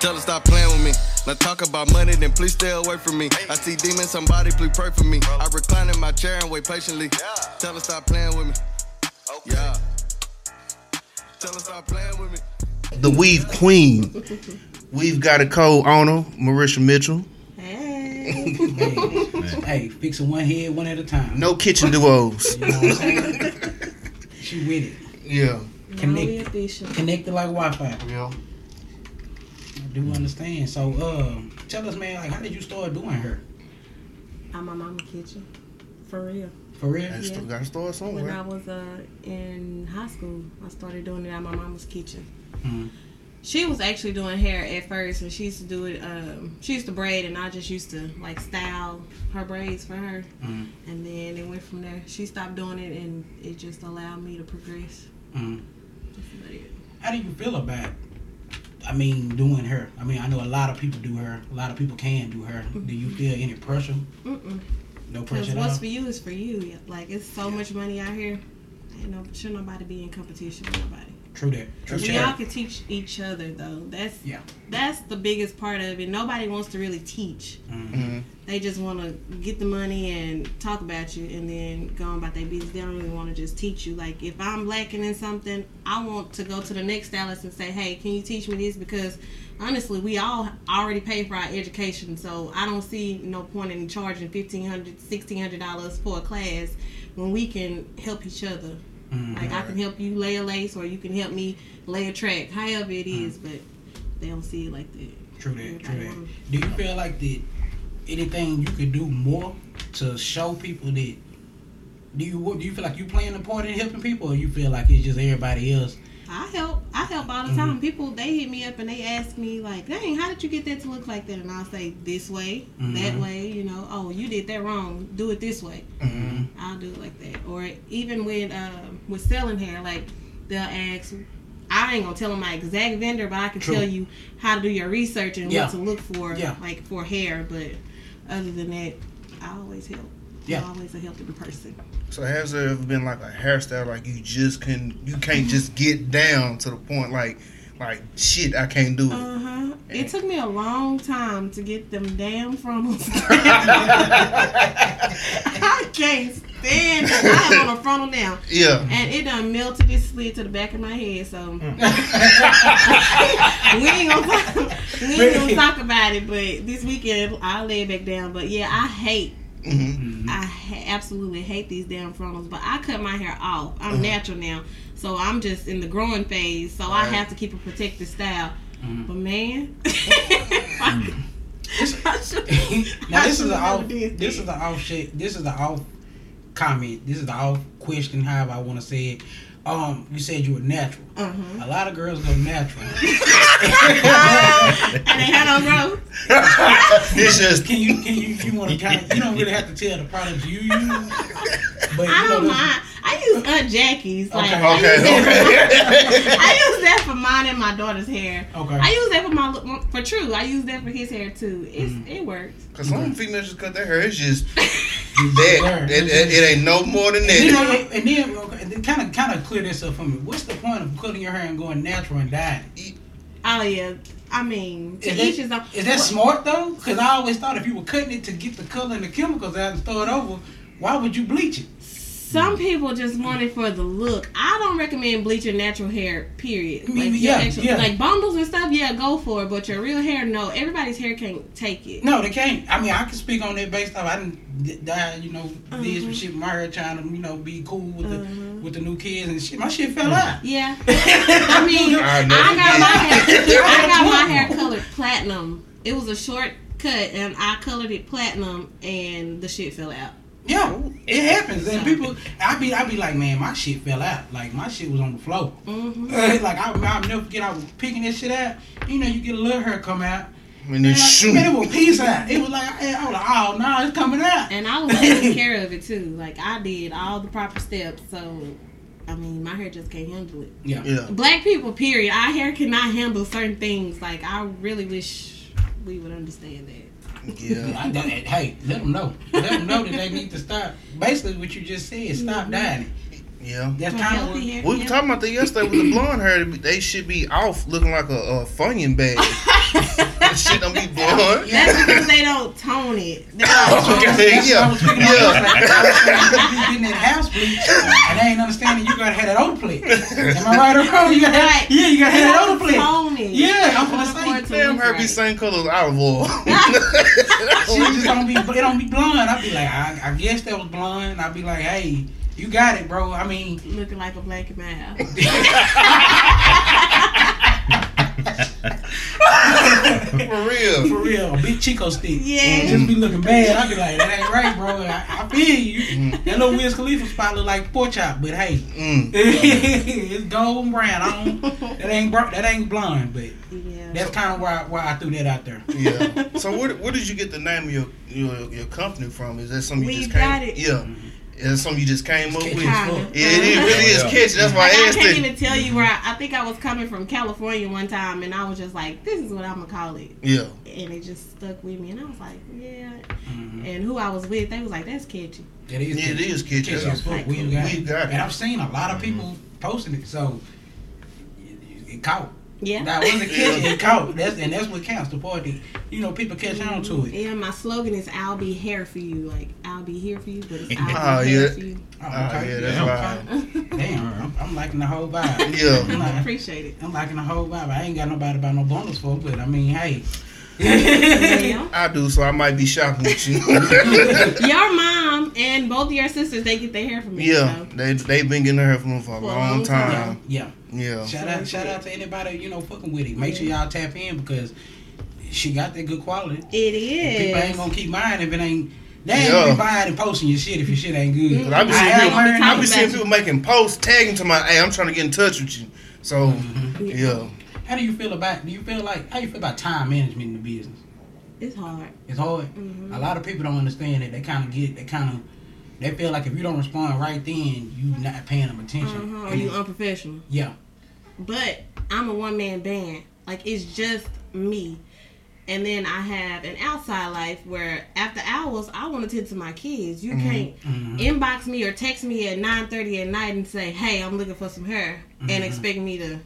Tell her stop playing with me. Now talk about money, then please stay away from me. I see demons, somebody please pray for me. I recline in my chair and wait patiently. Tell her stop playing with me. Yeah. Tell her stop playing with me. The Weave Queen. We've got a co-owner, Marisha Mitchell. Hey. hey, fixing one head one at a time. No kitchen duos. You know what I'm saying? she with it. Yeah. Connect- efficient. Connected like Wi-Fi. Yeah. I do understand. So, uh, tell us, man, like, how did you start doing her? At my mama kitchen. For real. For real? I still Yeah. gotta start When I was uh, in high school, I started doing it at my mama's kitchen. Mhm. She was actually doing hair at first, and she used to do it. Um, she used to braid, and I just used to like style her braids for her. Mhm. And then it went from there. She stopped doing it, and it just allowed me to progress. Mhm. That's about it. How do you feel about? I mean, doing her. I mean, I know a lot of people do her. A lot of people can do her. Do you feel any pressure? Mm-mm. No Because pressure at what's for you is for you. Like it's so much money out here. Ain't no should nobody be in competition with nobody. True that. True We all can teach each other though. That's Yeah. that's the biggest part of it. Nobody wants to really teach. Mhm. They just want to get the money and talk about you and then go on about their business. They don't really want to just teach you. Like if I'm lacking in something, I want to go to the next stylist and say, "Hey, can you teach me this?" Because honestly, we all already pay for our education, so I don't see no point in charging fifteen hundred, sixteen hundred dollars for a class when we can help each other. Mhm. Like I can help you lay a lace, or you can help me lay a track, however it is. But they don't see it like that. True that. True that. Do you feel like that? Anything you could do more to show people that? Do you do you feel like you playing a part in helping people, or you feel like it's just everybody else? I help. I help all the time. People they hit me up and they ask me like, "Dang, how did you get that to look like that?" And I'll say, "This way, that Mhm. way." You know, "Oh, you did that wrong. Do it this way." Mm-hmm. I'll do it like that. Or even with um, with selling hair, like they'll ask. I ain't gonna tell them my exact vendor, but I can True. tell you how to do your research and Yeah. what to look for, Yeah. like for hair. But other than that, I always help. Yeah. I'm always a helping person. So has there ever been like a hairstyle like you just can you can't just get down to the point like like shit I can't do it. Uh huh. It took me a long time to get them damn frontals. I can't stand it. I have on a frontal now, yeah. and it done melted. It slid to the back of my head. So we ain't gonna talk, we ain't gonna talk about it. But this weekend I'll lay it back down. But yeah, I hate. Hmm I ha- absolutely hate these damn frontals, but I cut my hair off. I'm Uh-huh. natural now, so I'm just in the growing phase. So I have to keep a protected style. Mhm. But man, now this is should've the off. This is the off shit. This is the off comment. This is the off question. However, I want to say it. Um, you said you were natural. uh-huh. A lot of girls go natural. and they had no growth. it's just Can you can you if you want to kind of you don't really have to tell the products you use, but you I know don't mind. I use Aunt Jackie's. Like, Okay. I use that- okay. I use that for mine and my daughter's hair. Okay. I use that for my for True. I use that for his hair too. It's Mm. it works. Cause some females just cut their hair. It's just that. It, it, it ain't no more than and then, that. and then, okay, and then kind of kind of clear this up for me. What's the point of cutting your hair and going natural and dying? it? Oh yeah. I mean, to Is each that, his own. is that smart though? Because I always thought if you were cutting it to get the color and the chemicals out and throw it over, why would you bleach it? Some people just want it for the look. I don't recommend bleaching natural hair. Period. Like, yeah, actual- yeah. like bundles and stuff. Yeah, go for it. But your real hair, no. Everybody's hair can't take it. No, they can't. I mean, I can speak on that based off I didn't die, you know, did some shit with my hair trying to, you know, be cool with the Mhm. with the new kids and shit. My shit fell out. Yeah. I mean, I'll I got my hair. I got my hair colored platinum. It was a short cut, and I colored it platinum, and the shit fell out. Yeah, it happens, and people, I be, I be like, man, my shit fell out. Like my shit was on the floor. hmm like I, I'll never forget. I was picking this shit out. You know, you get a little hair come out. And then Man, shoot. man, it was piece out. It was like, I was like, oh no, it's coming out. And I was taking care of it too. Like I did all the proper steps. So, I mean, my hair just can't handle it. Yeah. Yeah. Black people, period. Our hair cannot handle certain things. Like I really wish we would understand that. Yeah. I, that, hey, let them know. Let them know that they need to stop. Basically, what you just said, stop Mhm. Dying it. Yeah. That's kind of healthy hair. We yeah. were talking about that yesterday with the blonde hair. They should be off looking like a, a Funyun bag. that shit don't be blonde. That's because they don't tone it. They don't tone okay. it. That's what I was speaking Yeah. of. Like, I was you getting that house bleach, and they ain't understanding you gotta have that odor plate. Am I right or wrong? You gotta have, Right. yeah, you gotta have that don't plate. tone it. Yeah, I'm gonna order for it say. Damn, look her be same color as olive oil. She just don't be, it don't be blonde. I'd be like, I, I guess that was blonde. I'd be like, hey, you got it, bro. I mean, Looking like a black man. For real. for real, a big Chick-O-Stick. Yeah. Just be looking bad. I'd be like, that ain't right, bro. I, I feel you. Mm. That little Wiz Khalifa spot look like pork chop, but hey, Mm. it's golden brown. I don't, that ain't br- that ain't blonde, but Yeah. that's kind of why why I threw that out there. Yeah. So where, where did you get the name of your your, your company from? Is that something you We just came? got it. Yeah. Is that something you just came up with? as Yeah, fuck. Kinda. it, is, really is Yeah. catchy. That's why Like, I I asked can't it. even tell you where I, I think I was coming from California one time, and I was just like, "This is what I'm gonna call it," Yeah. and it just stuck with me. And I was like, "Yeah." Mhm. And who I was with, they was like, "That's catchy." It is. Yeah, it is catchy. Catchy as fuck. Like, We got, we got it. and I've seen a lot of people posting it, so it, it caught. Yeah. That was the catchy. It caught. That's and that's what counts. The party. you know people catch on to it. Yeah, my slogan is "I'll be here for you." Like I'll be here for you, but it's Oh, I'll be oh, yeah. here for you. Oh, Oh, yeah, that's okay. right. Damn, I'm, I'm liking the whole vibe. Yeah. I'm, like, appreciate it. I'm liking the whole vibe. I ain't got nobody about no bonus for, it, but I mean, hey. Yeah. I do, so I might be shopping with you. your mom and both of your sisters, they get their hair from me. yeah, so. they they've been getting her for a For a long long time. yeah. Yeah. Shout out, shout out to anybody you know fucking with it. Make sure y'all tap in because she got that good quality. It People ain't gonna keep buying if it ain't. They ain't Yeah. gonna be buying and posting your shit if your shit ain't good. Cause I be mm-hmm. I seeing ain't people, be I be seeing people making posts tagging to my, hey, I'm trying to get in touch with you. So mm-hmm. yeah, How do you feel about? Do you feel like how you feel about time management in the business? It's hard. It's hard. Mhm. A lot of people don't understand it. They kind of get. They kind of. They feel like if you don't respond right then, you're not paying them attention. Uh-huh. Or you unprofessional. yeah. But I'm a one man band. Like it's just me. And then I have an outside life where after hours I want to tend to my kids. You can't Mhm. inbox me or text me at nine thirty at night and say, "Hey, I'm looking for some hair," and Mhm. expect me to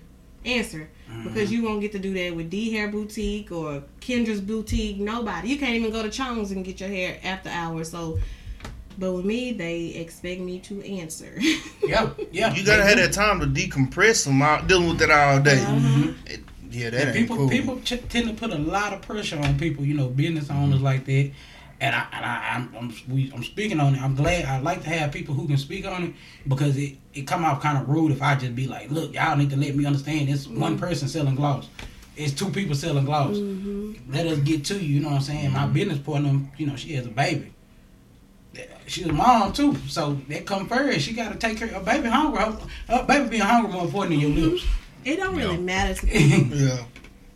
answer because mm-hmm. you won't get to do that with D Hair Boutique or Kendra's Boutique. Nobody. You can't even go to Chong's and get your hair after hours. So, but with me, they expect me to answer. Yeah. Yeah. you gotta have that time to decompress from out dealing with that all day. Uh-huh. Mm-hmm. Yeah, that And ain't people cool. people ch- tend to put a lot of pressure on people, you know, business owners mm-hmm. like that. And I, and I I'm, I'm we, I'm speaking on it. I'm glad I like to have people who can speak on it because it, it come out kind of rude if I just be like, look, y'all need to let me understand. It's mm-hmm. one person selling gloves. It's two people selling gloss. Mm-hmm. Let us get to you. You know what I'm saying? My mm-hmm. business partner, you know, she has a baby. She's a mom too, so that come first. She got to take care of baby hungry. Her, her baby being hungry more important than your lips. It don't really matter to people. Yeah,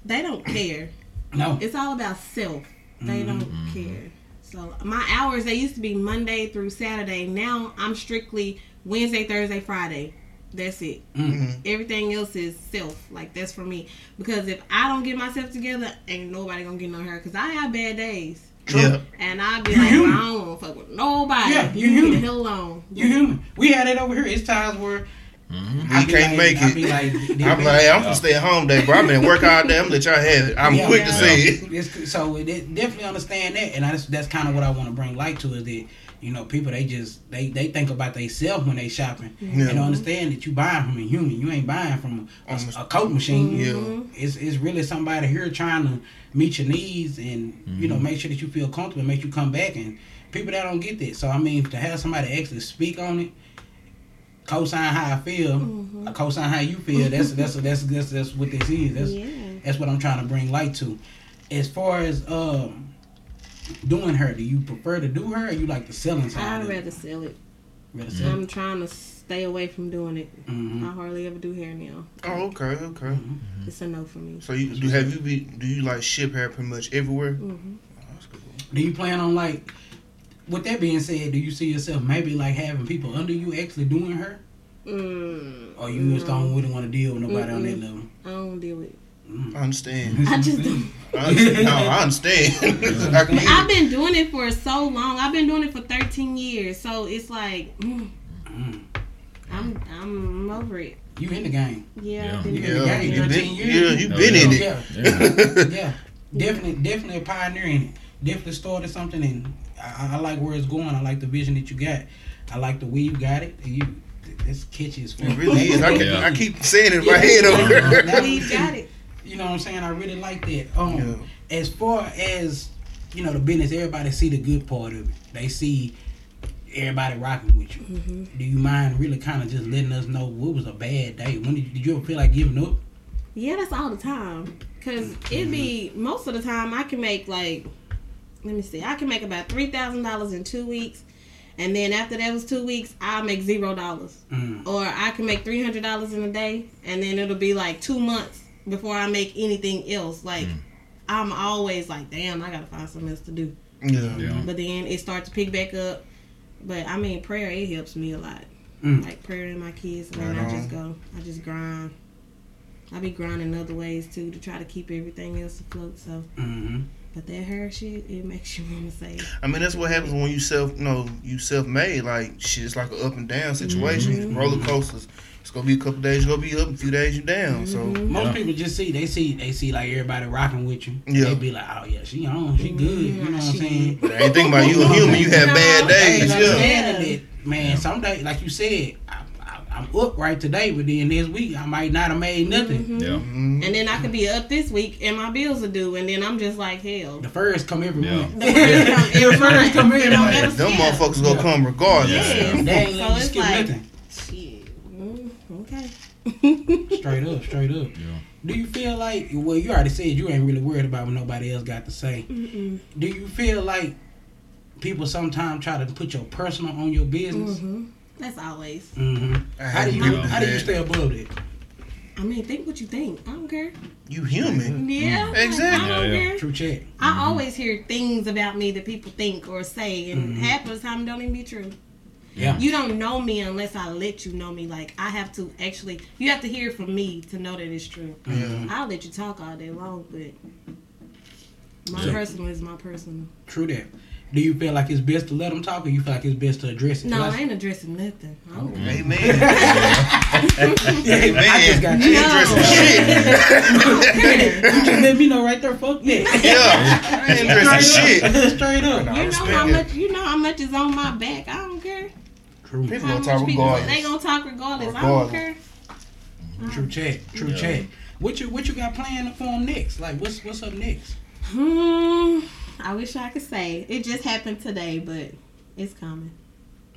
they don't care. No. It's all about self. They don't care. So my hours they used to be Monday through Saturday. Now I'm strictly Wednesday, Thursday, Friday. That's it. Mm. Everything else is self. Like that's for me. Because if I don't get myself together, ain't nobody gonna get no hair. Cause I have bad days. yeah. And I be You like, human. well, I don't want to fuck with nobody. Yeah, you you get human. the hell alone. You human. We had it over here. It's times where Mm-hmm. I You be can't like- make it. be like, I'm like, hey, I'm gonna stay at home day, bro. I've been working all day. I'm gonna let y'all have it. I'm Yeah, quick to yeah. say it. So it, it definitely understand that, and that's that's kind of what I want to bring light to is that you know people they just they they think about themselves when they shopping Yeah. and understand that you buying from a human. You ain't buying from a, a, a coat machine. Yeah. Mm-hmm. It's it's really somebody here trying to meet your needs and you know mm-hmm. make sure that you feel comfortable and make you come back and people that don't get that. So I mean to have somebody actually speak on it. Co-sign how I feel, Mhm. uh, co-sign how you feel. That's that's that's that's, that's what this is. That's Yeah. that's what I'm trying to bring light to. As far as um doing her, do you prefer to do her or you like the selling side? I'd of it? rather sell it. Rather sell. I'm trying to stay away from doing it. Mhm. I hardly ever do hair now. Oh, okay, okay. It's a no for me. So you do have you be do you like ship hair pretty much everywhere? hmm Oh, that's cool. Do you plan on like? With that being said, do you see yourself maybe like having people under you actually doing her, Mm, or you just don't really want to deal with nobody on that level? I don't deal with it. I understand. I just don't. I understand. no, I understand. I have been doing it for so long. I've been doing it for 13 years. So it's like, mm, Mm. I'm I'm over it. You in the game. Yeah, Yeah. I've been Yeah, in the game. you been, 13 yeah, you Oh, been in it. Yeah, Yeah. yeah, definitely, definitely a pioneer in it. Definitely started something, and I, I like where it's going. I like the vision that you got. I like the way you got it. You, it's catchy as fuck. It really is. I, keep, Yeah. I keep saying it in my Yeah. head over Yeah. here. That- got it. You know what I'm saying? I really like that. Um, Yeah. as far as you know, the business, everybody see the good part of it. They see everybody rocking with you. Mm-hmm. Do you mind really kind of just letting us know what was a bad day? When did, did you ever feel like giving up? Yeah, that's all the time. Cause it be most of the time I can make like, let me see, I can make about three thousand dollars in two weeks, and then after that was two weeks, I'll make zero dollars. Mm. Or I can make three hundred dollars in a day, and then it'll be like two months before I make anything else. Like I'm always like, damn, I gotta find something else to do. Yeah. Yeah. But then it starts to pick back up. But I mean, prayer it helps me a lot. Mm. Like prayer and my kids, and then Right I just go, I just grind. I be grinding other ways too to try to keep everything else afloat. So, hmm but that hair shit, it makes you want to say, I mean, that's what happens when you self, you know, you self made. Like shit, it's like an up and down situation. Mm-hmm. Roller coasters. It's gonna be a couple days, you're gonna be up, a few days you down. So Mm-hmm. Most Yeah. people just see they see they see like everybody rocking with you. Yeah. They be like, oh yeah, she on, she good. You know what I'm saying? but I ain't thinking about you a human. You have bad days. Yeah. man. Some day, like you said, I, I, I'm up right today, but then next week I might not have made nothing. Yeah. and then I could be up this week and my bills are due, and then I'm just like hell. The first come every Yeah. month. The first come every month. come every It don't month. never Them skip. motherfuckers gonna come regardless. Yeah. They ain't So it's skip like- nothing. Shit. Mm, okay. Straight up, straight up. Yeah. Do you feel like, well, you already said you ain't really worried about what nobody else got to say. Mm-mm. Do you feel like people sometimes try to put your personal on your business? Mhm. That's always. Mm-hmm. How do hate you people how do you stay above that? I mean, think what you think. I don't care. You human. Yeah, Exactly. I don't Yeah, yeah. care. True check. I mm-hmm. always hear things about me that people think or say, and mm-hmm. half of the time don't even be true. Yeah. You don't know me unless I let you know me. Like I have to actually, you have to hear from me to know that it's true. Yeah. I'll let you talk all day long, but my Yeah. personal is my personal. True that. Do you feel like it's best to let them talk, or you feel like it's best to address it? No, I ain't addressing nothing. I don't. Amen. I, I just got You you. ain't dressing shit. You just let me know right there. Fuck that. Yeah. I ain't dressing shit. Straight up. You know how much you know how much is on my back. I don't care. True. People How gonna talk people regardless. they gonna talk regardless. I don't Regardless. care. True chat. True Yeah. chat. What you what you got planned for them next? Like what's what's up next? Hmm. I wish I could say it just happened today, but it's coming.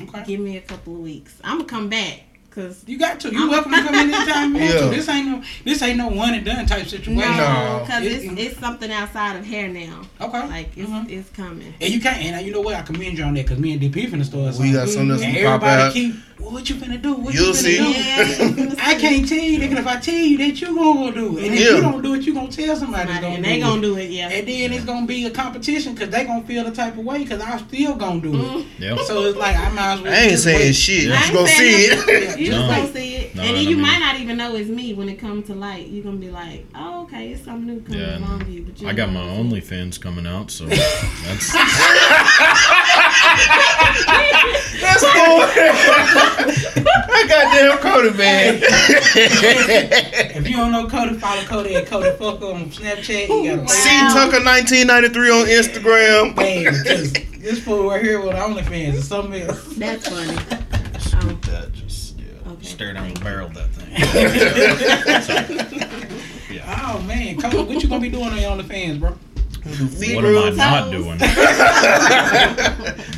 Okay. Give me a couple of weeks. I'm gonna come back because You got to. You welcome to come in anytime you want Yeah. to. This ain't no this ain't no one and done type situation. no, No. because It- it's, it's something outside of hair now. Okay. Like it's Mhm. it's coming. And you can't. And you know what? I commend you on that because me and DP finna start We something. got something else and to pop everybody out. keep. Well, what you finna do? What You'll you finna see. do? Yeah, I can't tell you, nigga. If I tell you that you gonna do it, and if Yeah. you don't do it, you gonna tell somebody, that's gonna and they it. gonna do it. Yeah. And then it's gonna be a competition because they gonna feel the type of way because I'm still gonna do it. Yeah. So it's like I might as well. I ain't saying shit. I You ain't gonna see it. Nothing. You No. just gonna see it, No, and then you mean- might not even know it's me when it comes to light. You're gonna be like, "Oh, okay, it's something new coming Yeah. along to you." But you I got my know it's. OnlyFans coming out, so that's That's cool. I got damn Cody, man. If you don't know Cody, follow Cody at Cody Fuck on Snapchat. You gotta C Tucker 1993 on Instagram. Hey, this fool right here with OnlyFans is something else. That's funny. Um, that just yeah, Okay. stare down the barrel of that thing. Oh man, Cody, what you gonna be doing on your OnlyFans, bro? What am I rubs. not doing?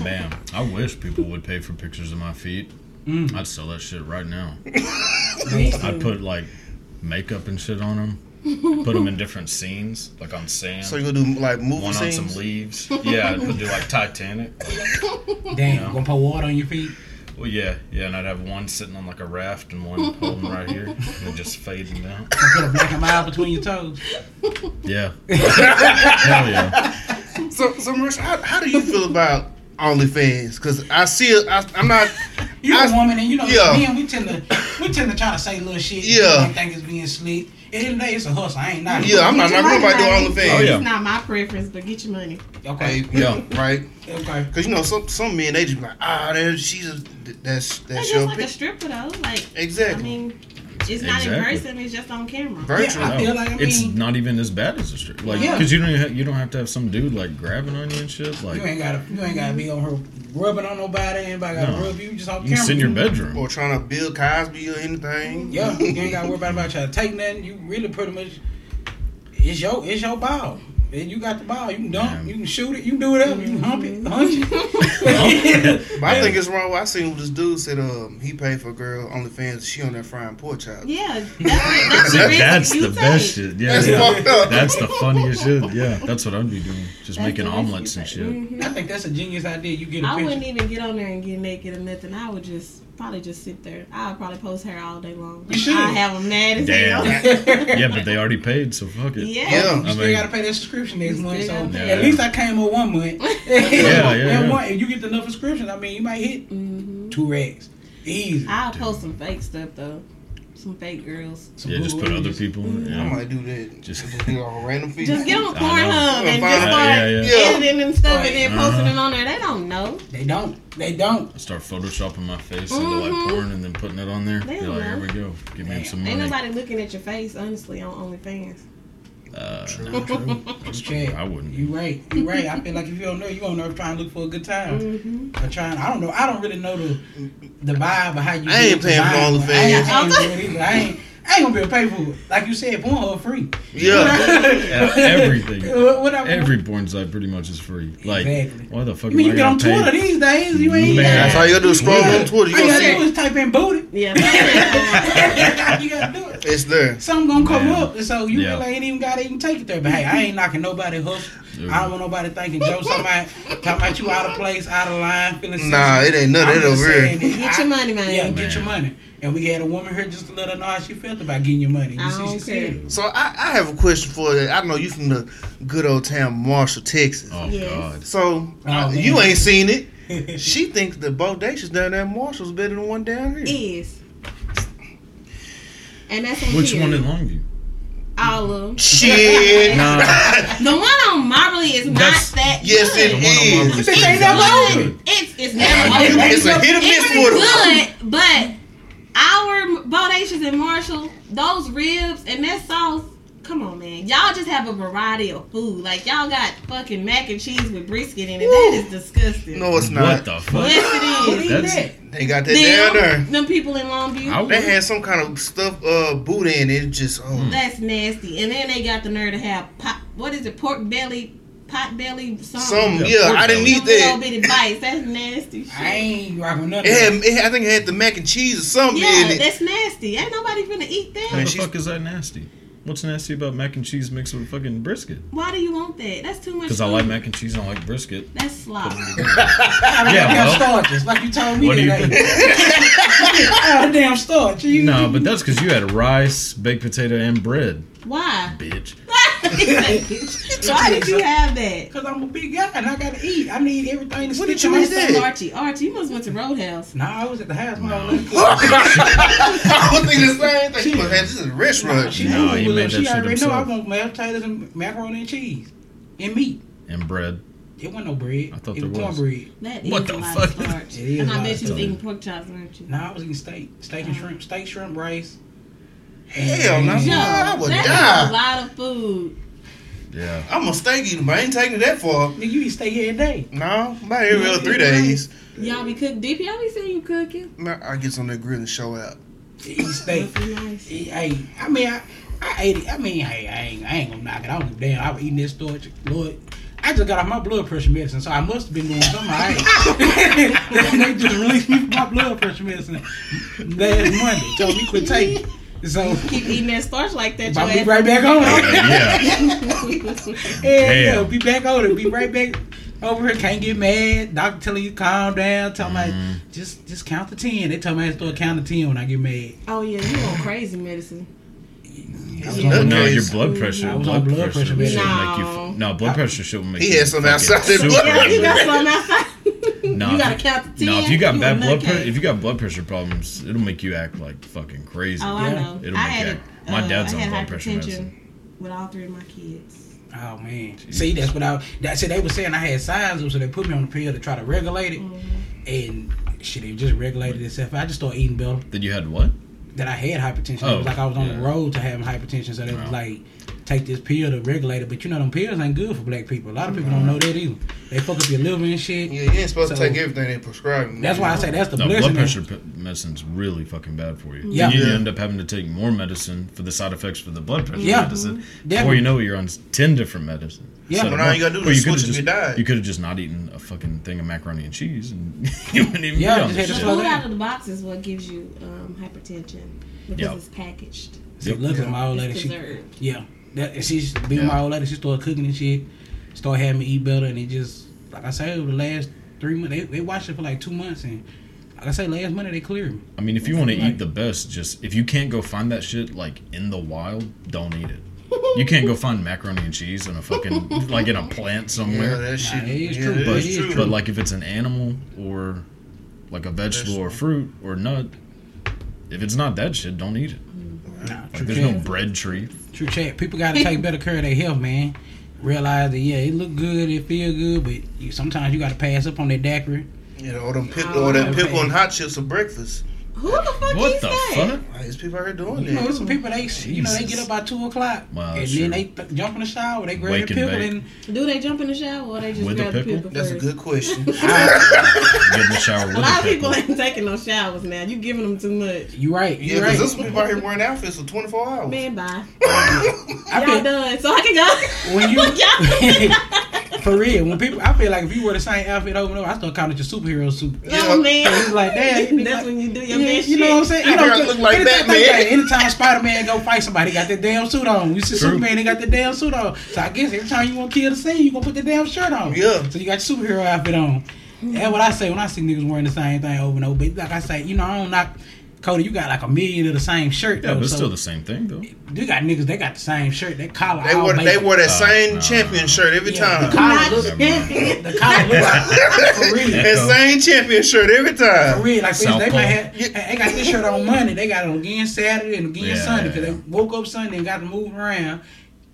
Man, I wish people would pay for pictures of my feet. Mm. I'd sell that shit right now. I'd put like makeup and shit on them. Put them in different scenes, like on sand. So you gonna do like movie one on some leaves. Yeah, I'd put do like Titanic. Damn, you gonna put water on your feet. Well, yeah, yeah, and I'd have one sitting on like a raft and one holding right here, and it just fading them out. Put a black and mild between your toes. Yeah, hell yeah. So, so Marisha, how, how do you feel about OnlyFans? Because I see it. I, I'm not. You're I- a woman, and you know, yeah. men we tend to we tend to try to say little shit. Yeah. I think it's being slick. At the end of the day, it's a hustle. I ain't not. Yeah, I'm not Get your knocking money, nobody honey. doing OnlyFans. Oh, yeah. It's not my preference, but get your money. Okay. Yeah. right. Okay. Cause you know some some men they just be like ah that she's a, that's That's that's just your like a stripper though. Like exactly. I exactly mean, it's not in person. It's just on camera. virtual. Yeah, I feel like I mean, it's not even as bad as a strip. Like, Yeah. because you don't have, you don't have to have some dude like grabbing on you and shit. Like, you ain't gotta you ain't gotta be on her rubbing on nobody. Anybody gotta No. rub you just on you camera. sit in your bedroom. or trying to build Cosby or anything. Yeah, you ain't gotta worry about about trying to take nothing. You really pretty much it's your it's your ball. And you got the ball. You can dunk. Yeah. You can shoot it. You can do whatever. You can hump it, hunch it. But I think it's wrong. I seen this dude said um he paid for a girl OnlyFans. She on that frying pork chop. Yeah, that's, that's See, the that's the best shit. Yeah, That's yeah. fucked up. That's the funniest shit. Yeah, that's what I'd be doing. Just That's making omelets and take. shit. Mhm. I think that's a genius idea. You get a I picture. wouldn't even get on there and get naked or nothing. I would just probably just sit there. I'll probably post her all day long. You should. I have them mad as Damn. hell. Yeah, but they already paid, so fuck it. yeah. Yeah. You I still mean- gotta pay that subscription next month. So gotta at least I came with one month. yeah, And yeah. one, if you get enough subscriptions, I mean, you might hit hmm two racks. Easy. I'll post some fake stuff though. Some fake girls. Some Yeah, just put Google other images. people. I Yeah. might do that. Just- Just do all random feet. Just get on I Pornhub know. and just out. start Yeah, yeah. Yeah. editing and stuff and then posting Uh-huh. it on there. They don't know. They don't. They don't. I start photoshopping my face into Mhm. like porn and then putting it on there. They Be don't like, here we go. Give me Damn. some Ain't money. nobody looking at your face, honestly, on OnlyFans. Uh, True, true. that's Okay. true. I wouldn't. You right. You right. I feel like if you don't know, you don't know trying to look for a good time. Mm-hmm. Or trying. I don't know. I don't really know the the vibe of how you. I ain't get to paying for buying one. OnlyFans. I ain't paying for it either. I ain't. I ain't gonna be able to pay for it. Like you said, Pornhub free. Yeah. Yeah, everything. Whatever. Every porn site pretty much is free. Like, Exactly. why the fuck I mean, you am get on gonna Twitter these days. You ain't. Man. That's all you gotta do is scroll Yeah. on Twitter. You All you gonna gotta do see is type in booty. Yeah. you gotta do it. It's there. Something gonna come Man. up, and so you Yeah. really ain't even gotta even take it there. But hey, I ain't knocking nobody hustle. I don't want nobody thinking Joe somebody talking about you out of place, out of line, feeling Nah, sensitive. it ain't nothing. of I'm over here. that Get I- your money, man. Yeah, get your money. And we had a woman here just to let her know how she felt about getting your money. You I see, she don't said care. it. So I, I have a question for you. I know you from the good old town Marshall, Texas. Oh Yes. God. So Oh, you ain't seen it. She thinks the bodacious down there in Marshall's better than one down here. Is. And that's on Which period. one in Longview? All of them. Shit. Nah, The one on Marley is not that Yes, good. it the one on Marble is. is Bitch, ain't pretty never good. It's it's never over. It's a hit or miss It's with them. good, but our bodacious and Marshall, those ribs and that sauce. Come on, man. Y'all just have a variety of food. Like y'all got fucking mac and cheese with brisket in it. That is disgusting. No, it's not. What the fuck? Yes, it is. Believe That's- They got that down there. Them, them people in Longview. I They had some kind of stuff, uh, Buddha in it. Just, oh. That's nasty. And then they got the nerve to have pot. What is it? Pork belly, pot belly, something. Some, Yeah, yeah, I didn't belly. eat Little that. bitty bites. That's nasty. Shit. I ain't rocking none of It had, it had, I think it had the mac and cheese or something Yeah, in it. that's nasty. Ain't nobody finna eat that. Man, the fuck is that nasty? What's nasty about mac and cheese mixed with fucking brisket? Why do you want that? That's too much. Because I like mac and cheese. And I don't like brisket. That's slop. I Yeah, damn well. starches, like you told me What do you today. oh, damn starch. You, No, but that's because you had rice, baked potato, and bread, Why? bitch. Why did you have that? Because I'm a big guy and I gotta eat. I need everything to What did you my eat Archie, Archie, you must went to Roadhouse. Nah, I was at the house. My old lady. I was thinking the same thing. She must this is a restaurant. She No, knew he it made was- that shit already know I himself. want mashed potatoes and macaroni and cheese and meat. And bread. It wasn't no bread. I thought it there was was. cornbread. That is What a the lot fuck? starch. It is and a I lot bet of you was eating pork chops, weren't you? Nah, I was eating steak, steak and uh-huh. shrimp, steak, shrimp, rice. Hell no. Yo, I would that die. is a lot of food. Yeah. I'm a steak eater, but I ain't taking it that far. Nigga, you eat steak every day. No, about every other three days. Y'all be cooking. DP, I be seeing you cooking. Nah, I get on that grill and show out. Eat steak. Nice. Hey, I mean, I, I ate it. I mean, hey, I ain't, I ain't gonna knock it. I don't give a damn. I was eating this storage. Lord, I just got off my blood pressure medicine, so I must have been doing something. Right. they just released me from my blood pressure medicine last Monday. Told me quit taking. It. So Keep eating that starch like that. I'll your be right back on it. Yeah. Yeah, yeah, be back on it. Be right back over here. Can't get mad. Doctor telling you calm down. Tell me mm-hmm. just just count to ten. They tell me I have to start counting to ten when I get mad. Oh yeah, you on crazy medicine. was No, Nutcase. your blood pressure. I was blood blood pressure should medicine. make you. No. f- No, blood pressure shouldn't make He you. had some outside blood. Yeah, he got some outside. No, you if gotta count to ten. No, if you got a bad blood pressure, if you got blood pressure problems, it'll make you act like fucking crazy. Oh, I know. It'll I make had you it. act- my uh, dad's I on had blood pressure hypertension medicine. with all three of my kids. Oh man. See, that's what I. That see, they were saying I had signs, of it, so they put me on the pill to try to regulate it, and shit, it just regulated itself. I just started eating better. Then you had what? That I had hypertension. Oh, it was like I was on yeah. the road to having hypertension, so they was like, take this pill to regulate it. But you know, them pills ain't good for black people. A lot of people don't know that either. They fuck up your liver and shit. Yeah, you ain't supposed So- to take everything they prescribe. you. That's why I say that's the No, blessing. blood pressure p- medicine's really fucking bad for you. Yeah. You, you Yeah. end up having to take more medicine for the side effects for the blood pressure Yeah. medicine. Before you know it, you're on ten different medicines. Yeah. instead Well, of now you gotta do Or is you could've switch just- your diet. You could have just not eaten a fucking thing of macaroni and cheese, and you wouldn't even Yeah, be on just this had to shit. slow Food out of the box is what gives you um, hypertension because Yeah. it's packaged. See, look at my old lady. It's She, yeah, that and she's being Yeah. my old lady. She started cooking and shit. Started having me eat better, and it just like I say over the last three months. They, they watched it for like two months, and like I say, last month they cleared me. I mean, if you want to Like- eat the best, just if you can't go find that shit like in the wild, don't eat it. You can't go find macaroni and cheese in a fucking like in a plant Yeah, somewhere. that shit. it is yeah, true, that but is true. But like if it's an animal or like a vegetable or fruit or nut, if it's not that shit, don't eat it. Nah, Like true there's no bread tree. True chat. People got to take better care of their health, man. Realize that yeah, it look good, it feel good, but you, sometimes you got to pass up on that daiquiri. You know, or them pickle, Oh, or that okay. pickle and hot chips for breakfast. Who the fuck What is the that? fuck? Like, there's people out here doing You know, that. there's some people they you know they get up by two o'clock Wow, and sure. then they th- jump in the shower, they grab Wake the and pickle bake. and Do they jump in the shower or they just With grab the pickle? pickle That's a good question. Get in the shower with A lot of people ain't taking no showers now. You giving them too much. you right, you yeah, because right. there's some people out here wearing outfits for 24 hours. Man, bye. Y'all feel, done, so I can go. when Y'all- you for real, when people, I feel like if you wear the same outfit over and over, I start calling it your superhero suit. Oh man, It's like damn, you be that's like- when you do your Yeah, best you know what I'm saying? You I know, heard I look like anytime, Batman. anytime Spider Man go fight somebody, got that damn suit on. You see True. Superman, they got the damn suit on. So I guess every time you want to kill the scene, you gonna put the damn shirt on. Yeah. So you got your superhero outfit on. That's what I say when I see niggas wearing the same thing over and over. But like I say, you know, I don't knock. Cody, you got like a million of the same shirt. Yeah, though, but it's so still the same thing though. you got niggas. They got the same shirt. They collar. They all wear, they bacon. wear that same no. champion shirt every Yeah, the time. collar Not look. The collar look like for. That same champion shirt every For time. real, like this, they Southpaw. might have, they got this shirt on Monday, they got it on again Saturday and again Yeah, Sunday because yeah. they woke up Sunday and got to move around.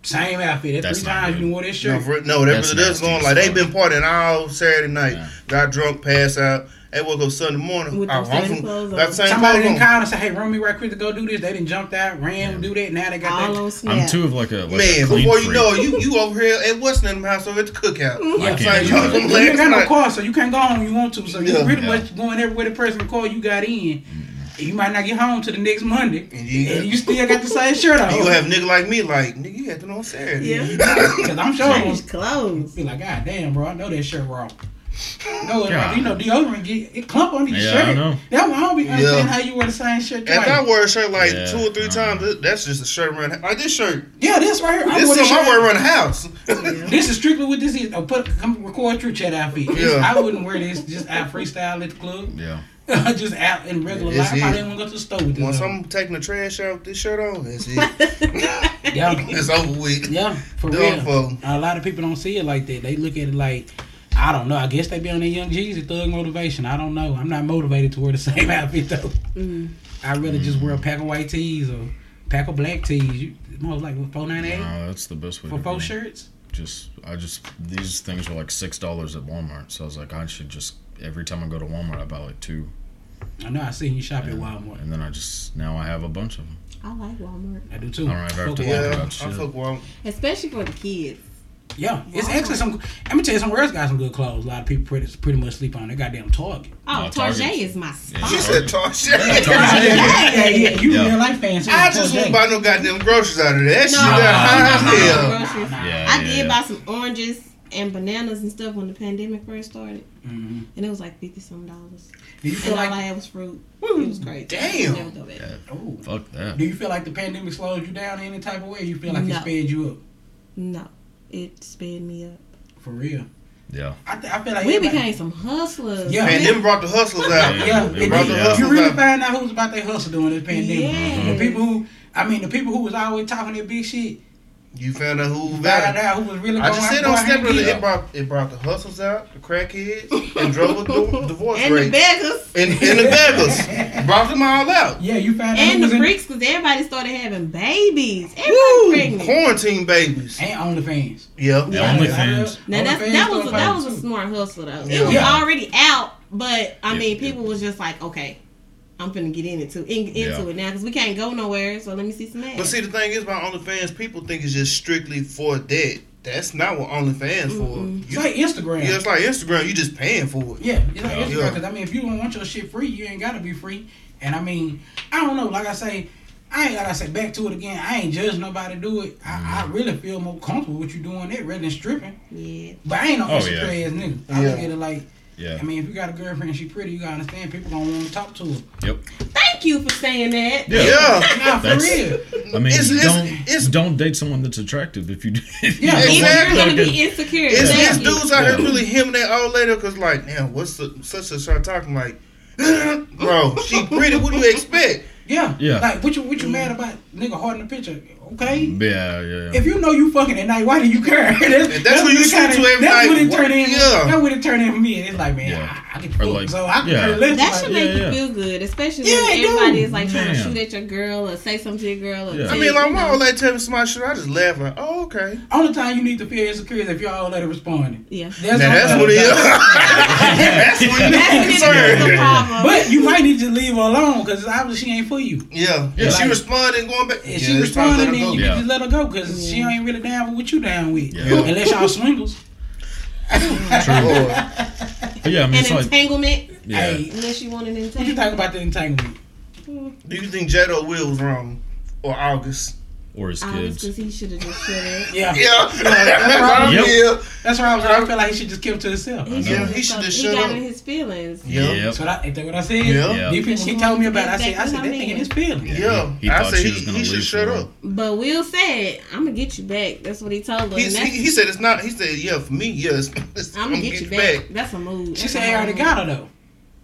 Same outfit. That's, That's three times good. you done wore this No, shirt. for, no, they, That's that's nasty going like they fuck. been partying all Saturday night. Yeah. Got drunk, passed out. They woke up Sunday morning. With oh, I'm same from- clothes got same Somebody clothes didn't call and say, "Hey, run me right quick to go do this." They didn't jumped out, ran, do that. Now they got All that. I'm too of like a like a Man, clean before you know it, you you over here at what's name house over at the cookout. Yeah, I Same can't. you, you ain't last got no night. car, so you can't go home when you want to. So you Yeah. pretty Yeah. much going everywhere the person call you got in. Mm-hmm. You might not get home till the next Monday, And you- and you still got the same shirt on. You gonna have nigga like me, like nigga, you had to know on Saturday. Yeah. Because I'm sure it was Change clothes. Be like, God damn, bro, I know that shirt wrong. No, God. like, you know, deodorant get it clump on your Yeah, shirt. I know. That one I don't be understand Yeah. how you wear the same shirt If I wear a shirt like Yeah, two or three uh-huh. times, that's just a shirt around. Like this shirt, Yeah, this right here. I this is this something I wear around the house. This is strictly what this is. Oh, put come record true chat outfit. This- Yeah. I wouldn't wear this just out freestyle at the club. Yeah. just out in regular It's life. I it. didn't want to go to the store with this. Once on. I'm taking the trash out this shirt on, that's it. Yeah, it's over with. yeah, for Done real. for. A lot of people don't see it like that. They look at it like. I don't know. I guess they be on their young Jeezy thug motivation. I don't know. I'm not motivated to wear the same outfit though. Mm. I'd rather just wear a pack of white tees or pack of black tees. You most like four ninety eight No, that's the best way for to four go. shirts. Just I just these things were like six dollars at Walmart, so I was like, I should just every time I go to Walmart, I buy like two, I know. I seen you shop at Walmart. and then I just now I have a bunch of them. I like Walmart, I do too. I don't ever have to with walk Walmart. Yeah, I shit. fuck well. especially for the kids. Yeah, it's actually some. Let me tell you, somewhere else got some good clothes. A lot of people pretty pretty much sleep on. They goddamn Target. Oh, Oh, Tarjay Target. is my spot. She said talk shit. Target. yeah, yeah, you Yeah. real life fan. so I just Target. won't buy no goddamn groceries out of there. That shit No, that high as no, no, hell. no. Yeah, I yeah, did yeah. buy some oranges and bananas and stuff when the pandemic first started, Mhm. and it was like fifty some dollars. Do you feel And all I like? had was fruit. It was great. Damn. Never go back. Yeah, Oh, fuck that. do you feel like the pandemic slowed you down in any type of way? You feel like No. it sped you up No, it sped me up. for real? Yeah. I, th- I feel like We became some hustlers. Yeah. Pandemic brought the hustlers out. Yeah, Yeah, it and brought you, the you hustlers really out. find out who's about their hustle during this pandemic. Yeah. The people who, I mean, the people who was always talking their big shit, You found out who Found valid. out who was really I just said on Step Snapchat and it brought it brought the hustles out, the crackheads, and drove up the divorce And the beggars. And, and the beggars brought them all out. Yeah, you found out And the freaks, because everybody started having babies. Everybody Woo! pregnant. Quarantine babies. and OnlyFans. Yeah. Yeah. OnlyFans. Now that's, OnlyFans that was a, that was a smart hustle though. Yeah. It was Yeah. already out, but I Yeah, mean, yeah. people was just like, okay, I'm finna get into in, into Yeah. it now because we can't go nowhere. So let me see some ass. But see, the thing is about OnlyFans, people think it's just strictly for that. That's not what OnlyFans for. It's like Instagram. yeah, it's like Instagram. You just paying for it. Yeah, it's like Yeah. Instagram. Yeah. Because I mean, if you don't want your shit free, you ain't gotta be free. And I mean, I don't know. Like I say, I ain't gotta say back to it again. I ain't judge nobody do it. I, I mm-hmm. really feel more comfortable with you doing it rather than stripping. yeah, But I ain't no Oh, insecure yeah. ass nigga. I Yeah. look at it like, Yeah. I mean, if you got a girlfriend, she pretty, you gotta understand people don't want to talk to her. Yep. thank you for saying that. Yeah. Yeah. Nah, for That's- real. I mean, It's- it's- don't it's- don't date someone that's attractive if you. If Yeah, don't Even you're gonna be insecure. It's, Thank it's dudes out here Yeah. really him that old lady because like, damn, what's the, such a start talking like, bro, she pretty. What do you expect? Yeah. Yeah. Like, what you what you mad about? Nigga hard in the picture. Okay. Yeah, yeah, yeah. If you know you fucking at night, why do you care? that's, that's what you it kinda- to every That's night. what it turned in. Yeah. That's what it turned in for me. And it's like, man, Yeah. I, I can Or cook, like- so I can yeah. That like- should make yeah. you feel good, especially Yeah, when everybody is like trying to shoot at your girl or say something to your girl. Or Yeah. I mean, you, like you my know. old lady tell me some shit, I just laugh like, oh okay. Only time you need to feel insecure is if y'all all let it responding. Yeah. That's, that's what it is. that's what it That's is. when Sorry. it's the problem. But you might need to leave her alone because obviously she ain't for you. Yeah, Yeah. She Like- responded going back. Yeah, she it's time to let her then go. you Yeah. can just let her go because she ain't really down with what you down with. Yeah. Unless y'all swingles. Lord. But yeah, I mean, An it's like entanglement, yeah. Hey, unless you want an entanglement. what you entanglement. think about the entanglement? Do you think Jado Will was wrong or August? Or his Because kids. he should have just shut up. Yeah. Yeah, right. Yep. yeah, That's why I was I feel like he should just keep it to himself. He, know. should've He should just- just shut got up. in his feelings. yeah, Yep. That's what I, ain't that what I said? Yeah. Yeah. These people She he told me about. it. I said, I said with that her nigga in his feelings. yeah. He I thought said she he, was gonna he should leave shut for up. him. But Will said, "I'm gonna get you back." That's what he told her. He, he, said it's not. He said yeah for me. Yeah, it's, it's, I'm gonna get you back. That's a move. She said, a "I already move. got her though."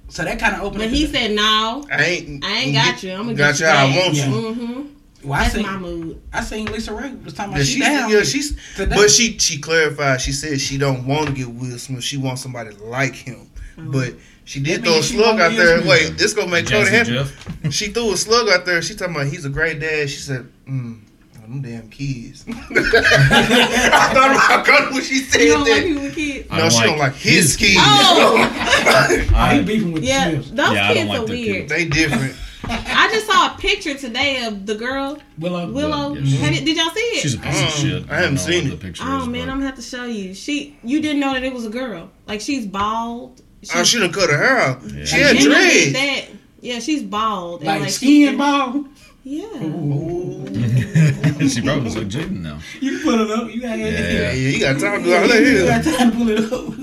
So that kind of opened. But he said, "No, I ain't. I ain't got you. I'm gonna got get you you I back." want Yeah. you. Mm-hmm. well, I That's seen, my mood. I seen LisaRaye was talking about Yeah, she she, down. yeah, she's. today. But she she clarified. She said she don't want to get Will Smith. She wants somebody like him. But she did That throw a slug out there. Smith. Wait, this gonna make Cody happy. She threw a slug out there. She talking about he's a great dad. She said, mm, them damn kids. I thought about Cody when she said You don't like that. people with kids? No, I she like don't like his, his kids. Oh, oh, he I, beefing with yeah. the Those Yeah, kids like are their weird. they different. I just saw a picture today of the girl Willow. Willow. Yeah, she's- Had it- did y'all see it? she's a piece of Mm, shit. I haven't don't seen it. The picture Oh is, man, but- I'm gonna have to show you. She, you didn't know that it was a girl. Like she's bald. She's, Oh, she done cut her hair out. Yeah. She had Jenna did dreads. that. Yeah, she's bald. and, like, like skin ball. Yeah. she probably looks like Jaden now. You can pull it up. You got Yeah. Yeah, yeah, you got time to do all You that got time to pull it up.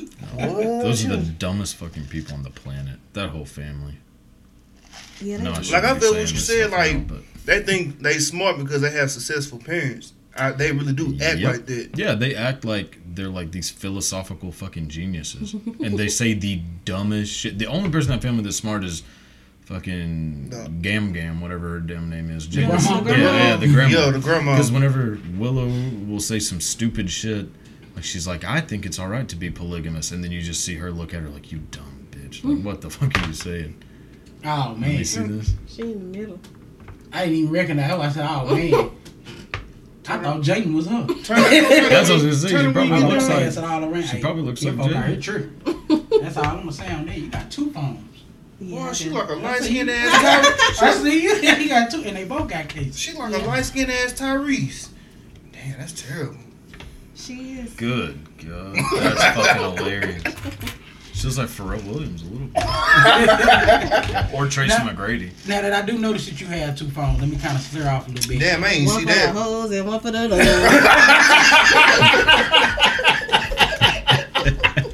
Those are the dumbest fucking people on the planet. That whole family. Yeah, No, Like I feel what you said. Like now, they think they smart because they have successful parents. I, they really do act Yep. like that. Yeah, they act like they're like these philosophical fucking geniuses, and they say the dumbest shit. The only person in that family that's smart is fucking No. Gam Gam, whatever her damn name is. grandma. Yeah, The grandma. yeah, the grandma. Yeah, the grandma. Because whenever Willow will say some stupid shit, like she's like, "I think it's all right to be polygamous," and then you just see her look at her like, "You dumb bitch! Like, what the fuck are you saying?" Oh Let man, me see this. she in the middle. I didn't even recognize her. I said, oh man. I thought Jaden was her. That's what I was gonna say. She probably looks like. Pass all around. she probably looks like folk out Jaden. here tripping. That's all I'm gonna say on there. You got two phones. Yeah. Boy, she like a light see skinned you- ass. I see you. He got two, and they both got cases. She like a light skinned ass Tyrese. Damn, that's terrible. She is. Good God, that's fucking hilarious. She looks like Pharrell Williams a little bit, or Tracy Now- McGrady. Now that I do notice that you have two phones, let me kind of clear off a little bit. Damn, I ain't One see for the that. hoes and one for the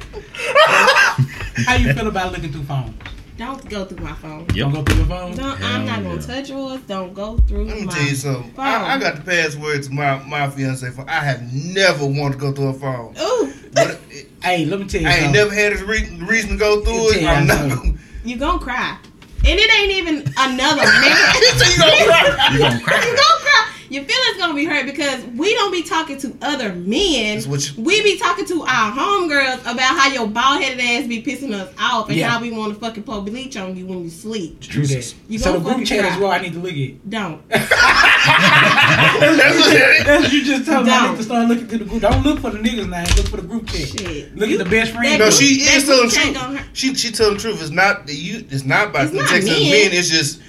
How you feel about looking through phones? Don't go through my phone. Don't go through your phone. No, Hell I'm not gonna yeah. touch yours. Don't go through my phone. Let me my tell you something. phone. I, I got the password to my, my fiance phone. I have never wanted to go through a phone. Ooh, But it, Hey, let me tell you I ain't something. never had a re- reason to go through it. I'm not know. gonna. you gonna cry, and it ain't even another nigga. She said you gonna cry. You gonna cry? you gonna cry. You your feelings gonna be hurt because we don't be talking to other men. That's you- we be talking to our homegirls about how your bald headed ass be pissing us off and Yeah. how we want to fucking pour bleach on you when you sleep. True that. You so the gonna group fucking chat cry. as well. I need to look at. Don't. That's what you just told me. I Don't. need to start looking to the group. Don't look for the niggas now. Look for the group chat. Shit. Look You- at the best friend. No, That she is telling the truth. She she telling the truth. It's not that you. It's not about It's the not text men. men. It's just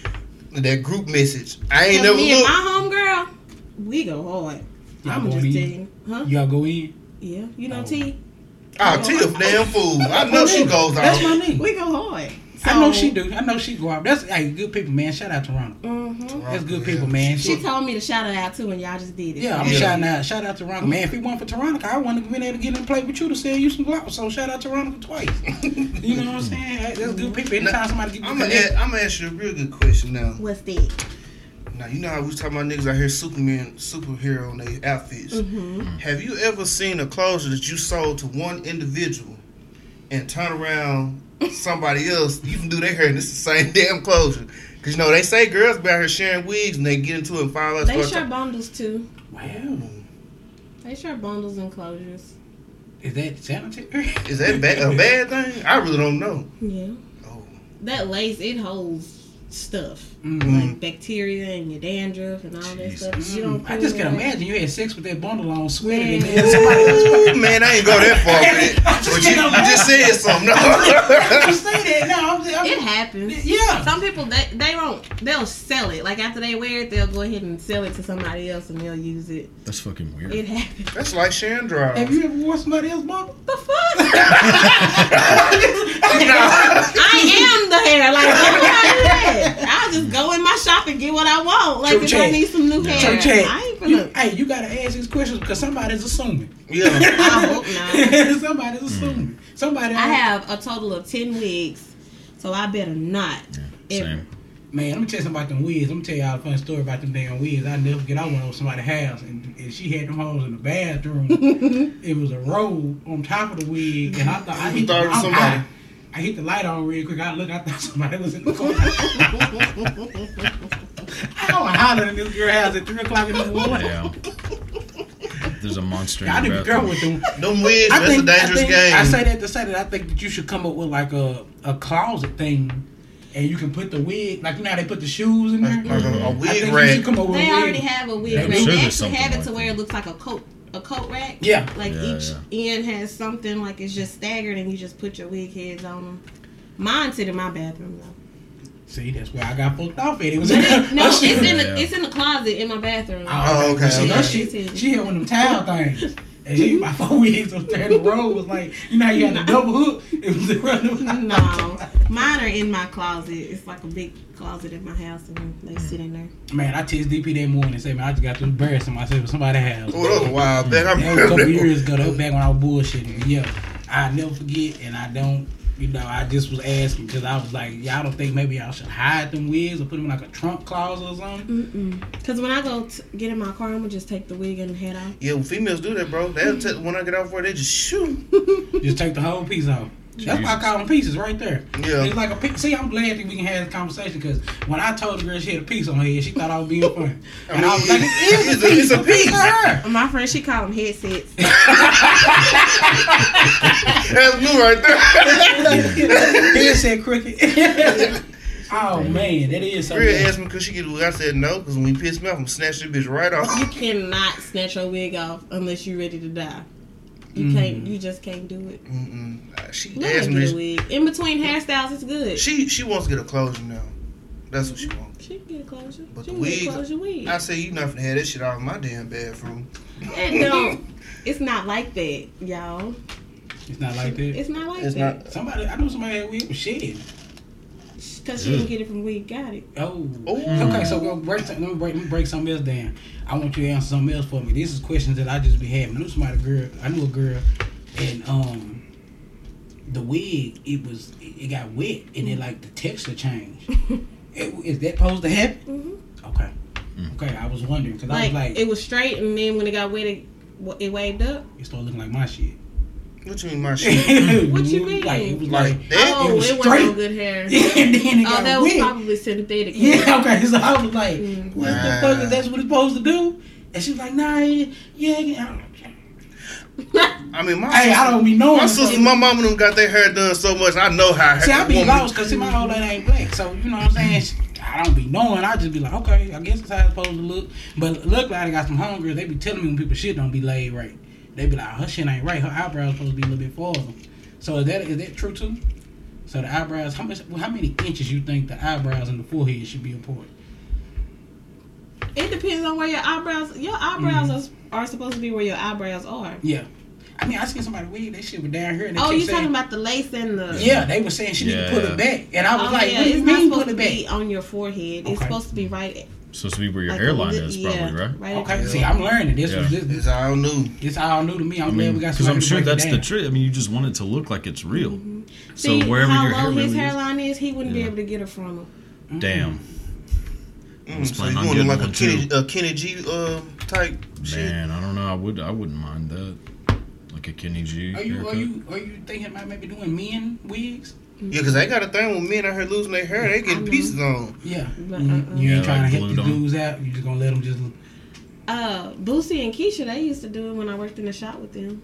that group message. I ain't Cause never me and looked. my homegirl, we go hard. I'm going just in? telling you. Huh? Y'all go in. Yeah. You know Oh. T? Oh, T a damn fool. I know she goes That's out. my nigga. We go hard. I know she do. I know she go out. That's hey, good people, man. Shout out to Ronald. Mm-hmm. That's good Yeah. people, man. She She, told me to shout it out too, and y'all just did it. yeah, I'm Yeah. shouting out. Shout out to Ronald, man. If it weren't for Toronto, I wouldn't have been able to get in and play with you to sell you some gloves. So shout out to Ronald twice. you know what I'm saying? Hey, That's good people. Anytime somebody give you I'm gonna connect- I'm gonna ask you a real good question now. What's that? Now you know how we was talking about niggas out here Superman superhero on their outfits. Mm-hmm. Have you ever seen a closure that you sold to one individual and turn around somebody else? You can do their hair and it's the same damn closure. Cause you know they say girls be out here sharing wigs and they get into it and follow us. They share bundles too. Wow, They share bundles and closures. is that sanitary? Is that ba- a bad thing? I really don't know. Yeah. Oh. That lace it holds stuff Mm. like bacteria and your dandruff and all that stuff. You don't. I just can that. imagine you had sex with that bundle on, sweated, and Man. then somebody else. Ooh, man, I ain't go that far with it. But you, you just said something. You say that now. I'm, I'm, It happens. Yeah. Some people they they won't they'll sell it. Like after they wear it, they'll go ahead and sell it to somebody else and they'll use it. That's fucking weird. It happens. That's like sharing dry. Have you ever worn somebody else's bundle? The fuck? I am the hair. Like don't that. I'll just go in my shop and get what I want. Like True if chat. I need some new hair, So, Chad, I ain't you, hey, you gotta ask these questions because somebody's assuming. Yeah. I hope not. somebody's assuming. Somebody. I have a total of ten wigs, so I better not. ever. Same. Man, let me tell you something about them wigs. Let me tell y'all a funny story about them damn wigs. I never forget. I went over somebody's house and, and she had them hoes in the bathroom. it was a robe on top of the wig, and I thought I You hit, thought it was somebody. I, I hit the light on real quick. I looked. I thought somebody was in the corner. I was hollering in this girl house at three o'clock in the morning. Yeah. There's a monster in I your didn't go with them. Them wigs, that's think, a dangerous I think, game. I say that to say that I think that you should come up with like a, a closet thing, and you can put the wig like you know how they put the shoes in there. like a, a I wig rack. should come up with They already have a wig Yeah, rack. sure They there's actually something have it like to where it looks like a coat a coat rack. Yeah. Like Yeah, each end has something like it's just staggered and you just put your wig heads on them. Mine sit in my bathroom though. See, that's where I got fucked off at. It was But it, no, it's in the Yeah. it's in the closet in my bathroom. Oh, okay, See, okay. her shit, she had one of them towel things. And she, my four wigs was there. The roll was like, you know how you had the double hook? It was around No, mine are in my closet. It's like a big closet in my house, and they mm. sit in there. Man, I text DP that morning and said, man, I just got to embarrass myself with somebody's house. Oh, that was a while back. I That was a remember couple years ago. That was back when I was bullshitting. Yeah, I never forget, and I don't. You know, I just was asking because I was like, y'all don't think maybe I should hide them wigs or put them in like a trunk closet or something? Cause when I go t- get in my car, I'm gonna just take the wig and head off. Yeah, well, females do that, bro. They'll t- when I get off work, they just shoot. Just take the whole piece off. That's why I call them pieces right there. Yeah. It's like a piece. See, I'm glad that we can have this conversation because when I told the girl she had a piece on her head, she thought I was being funny. And I was like, it is a piece, a piece of her. My friend, she call them headsets. That's new right there. He said crooked. oh man, that is something. Rhea asked me could she get a wig. I said no, because when he pissed me off, I'm gonna snatch this bitch right off. you cannot snatch your wig off unless you're ready to die. You Mm. can't. You just can't do it. Mm-mm. Uh, She Let asked me. get This. a. In between hairstyles, it's good. She she wants to get a closure now. That's what she wants. She can get a closure. But she the can get wig- a closure wig. I say you not finna have that shit out of my damn bathroom. It don't. It's not like that, y'all. It's not like that. It's not like It's that. not. Somebody, I know somebody had wig with shit. Cause she didn't get it from Wig Got It. Oh. Ooh. Okay, so we'll break, some- let me break let me break something else down. I want you to answer something else for me. This is questions that I just be having. I knew somebody girl. I knew a girl, and um, the wig it was it, it got wet, and then like the texture changed. It- Is that supposed to happen? Mhm. Okay. Okay, I was wondering because I was like, it was straight, and then when it got wet, it, it waved up. it started looking like my shit. What you mean my shit? What you mean? Like it was Like like, that? Oh, It it, was was straight. no good hair. and then it Oh, got that was wet. probably synthetic. Yeah, okay. So I was like, Mm. what the Wow. fuck is that's what it's supposed to do? And she was like, nah, yeah, yeah. yeah. I mean, my Hey, I don't be knowing. My sister, my mama them got their hair done so much. I know how. Hair. See, I be woman- lost because my old lady ain't black. So, you know what I'm saying? She- I don't be knowing. I just be like, okay, I guess it's how it's supposed to look. But look like I got some homegirls. They be telling me when people shit don't be laid right. They be like, her shit ain't right. Her eyebrows supposed to be a little bit farther. So is that is that true too? So the eyebrows, how much? How many inches you think the eyebrows and the forehead should be apart? It depends on where your eyebrows. Your eyebrows mm-hmm. are, are supposed to be where your eyebrows are. Yeah. I mean, I seen somebody weed that shit was down here. And they Oh, you talking about the lace and the? Yeah, they were saying she need to pull Yeah. it back, and I was Oh, like, yeah, "What do it's you not mean supposed pull to it be back?" on your forehead. It's supposed to be right. Supposed to be where your like hairline a is, yeah, probably, right? right Okay, see, I'm learning. This Yeah. was this. It's all new. It's all new to me. I'm I glad mean, we got because I'm sure that's the down. trick. I mean, you just want it to look like it's real. So See wherever how your low hair his really is, hairline is, he wouldn't be able to get it from him. damn, Mm, so planning you on want getting like a one, Kenny, too. a Kenny G uh, type shit? man, I don't know. I would, I wouldn't mind that. Like a Kenny G. Are you are haircut. you are you thinking about maybe doing men wigs? Yeah, because they got a thing when men out here losing their hair, they I getting pieces on. Yeah. But, you, you Yeah, ain't trying like to hit the dudes out. You just gonna let them just. Uh, Boosie and Keisha, they used to do it when I worked in the shop with them.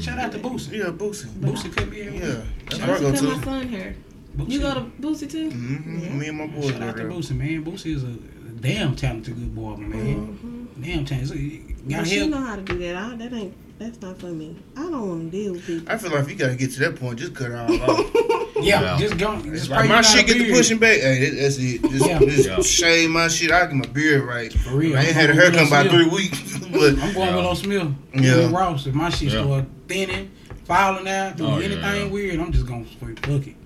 Shout out to Boosie. Yeah, Boosie. Boosie could be here. Yeah, that's Shout where I out go Boosie cut my to. son hair. Boosie. You go to Boosie too? Mm-hmm. Yeah. Me and my boy. Shout go out to there. Boosie, man. Boosie is a damn talented good boy, man. Mm-hmm. Damn talented. But Got she help. know how to do that. I, that ain't. That's not for me. I don't want to deal with people. I feel like if you gotta get to that point, just cut it all off. Yeah, Yeah. just go. It's Just like my shit get to beard. pushing back. Hey, that, that's it. Just, Yeah. just Yeah. shave my shit. I get my beard right. For real. I ain't I'm had a haircut with by three weeks, but I'm going Yeah. with Will Smith. Yeah. Yeah. Ross. If my shit Yeah. start thinning, falling out, doing Oh, anything yeah. weird, I'm just gonna fuck it.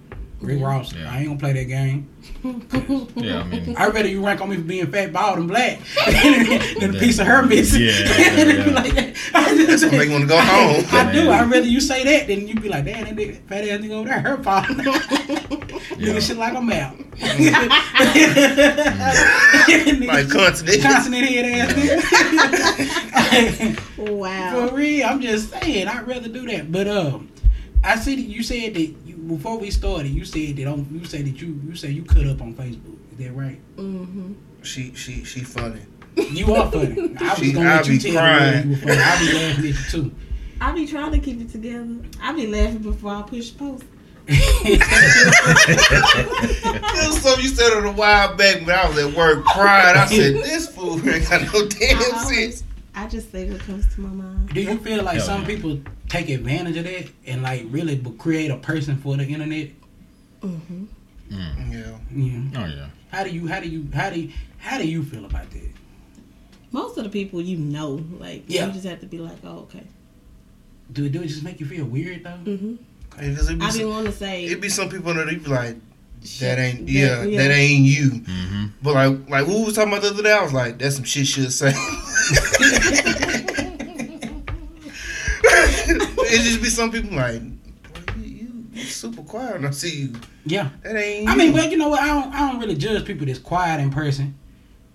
Rick Ross. Yeah. I ain't gonna play that game. Yeah, I mean, I'd rather you rank on me for being fat, bald, and black than a piece of her missing. Yeah, yeah, yeah. like that. that's what make me want to go home. I do. I'd rather you say that than you be like, damn, that nigga, fat ass nigga over there, her fault. Yeah. Nigga shit like I'm out. like continent. Consonant head ass nigga. Wow. For real, I'm just saying, I'd rather do that. But um, I see that you said that you, before we started, you said that on, you said that you you said you cut up on Facebook. Is that right? Mm-hmm. She she she funny. You are funny. I was She- gonna I let you be tell me crying. you were funny. I be laughing at you too. I be trying to keep it together. I be laughing before I push post. That was something you said on a while back when I was at work crying. I said, "This fool ain't got no damn I, sense." Always, I just say what comes to my mind. Do you feel like Hell some yeah. people take advantage of that and like really create a person for the internet? Mm-hmm. Yeah. Yeah. oh yeah. How do you how do you how do you, how do you feel about that? Most of the people you know, like Yeah. you just have to be like, oh, okay. Do it do it just make you feel weird though? Mm-hmm. Hey, 'cause it be I be some, wanting to say It'd be some people that they be like, shit, "That ain't that- yeah, that ain't you." Mm-hmm. But like like we was talking about the other day, I was like, "That's some shit should say." it just be some people like, "Boy, you, you, you super quiet when I see you. Yeah. That ain't." I you." mean, but you know what? I don't I don't really judge people that's quiet in person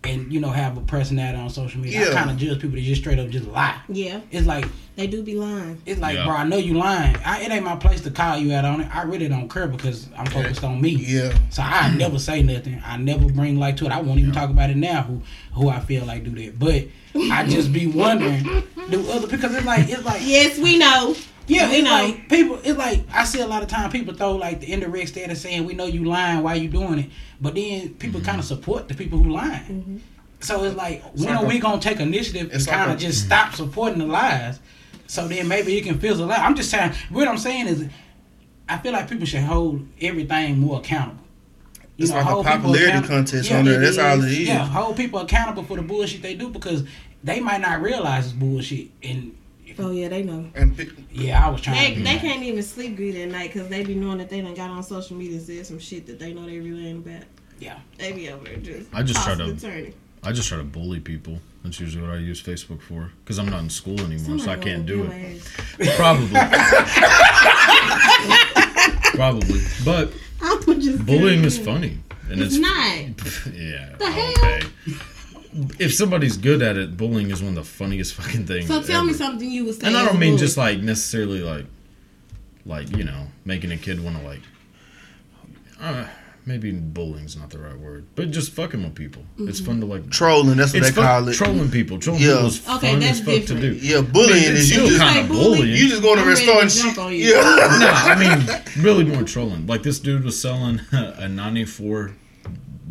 and you know have a personality on social media. I kind of judge people that just straight up just lie. Yeah, It's like they do be lying. it's like, Yeah. bro, I know you lying. I, it ain't my place to call you out on it. I really don't care because I'm focused on me. yeah, So I never say nothing. I never bring light to it. I won't even talk about it now. Who who I feel like do that, but I just be wondering do other because it's like it's like Yes, we know. Yeah, it's know. like people. It's like I see a lot of time people throw like the indirect status saying we know you lying, why you doing it, but then people Mm-hmm. kind of support the people who lying. So it's like when like are a- we gonna take initiative and it's like kind of just stop supporting the lies? So then maybe you can fizzle out. I'm just saying. What I'm saying is, I feel like people should hold everything more accountable. You It's like a popularity contest Yeah, on there. That's all it is. Yeah, hold people accountable for the bullshit they do because they might not realize it's bullshit. And Oh yeah, they know. And pi- yeah, I was trying They, to. they can't even sleep good at night because they be knowing that they done got on social media and said some shit that they know they really ain't about. Yeah. They be over there just. I just try to- tossing turning. I just try to bully people. That's usually what I use Facebook for. Because I'm not in school anymore, so I can't do it. ass. Probably. Probably. But I'm just bullying is funny. And It's it's, not. yeah. The hell? Okay. If somebody's good at it, bullying is one of the funniest fucking things. So tell me something you would say. And I don't mean bullying. just like necessarily like like you know, making a kid want to like, uh, maybe bullying's not the right word, but just fucking with people. It's fun to like. Trolling, that's what they fun, call it. trolling people. Trolling Yeah. people is Okay, fun that's as fuck different. to do. Yeah, bullying I mean, is you still just, kind of bullying. bullying. you just go in a I'm ready restaurant. and jump on shit. you. Yeah. no, I mean, really more trolling. Like this dude was selling a '94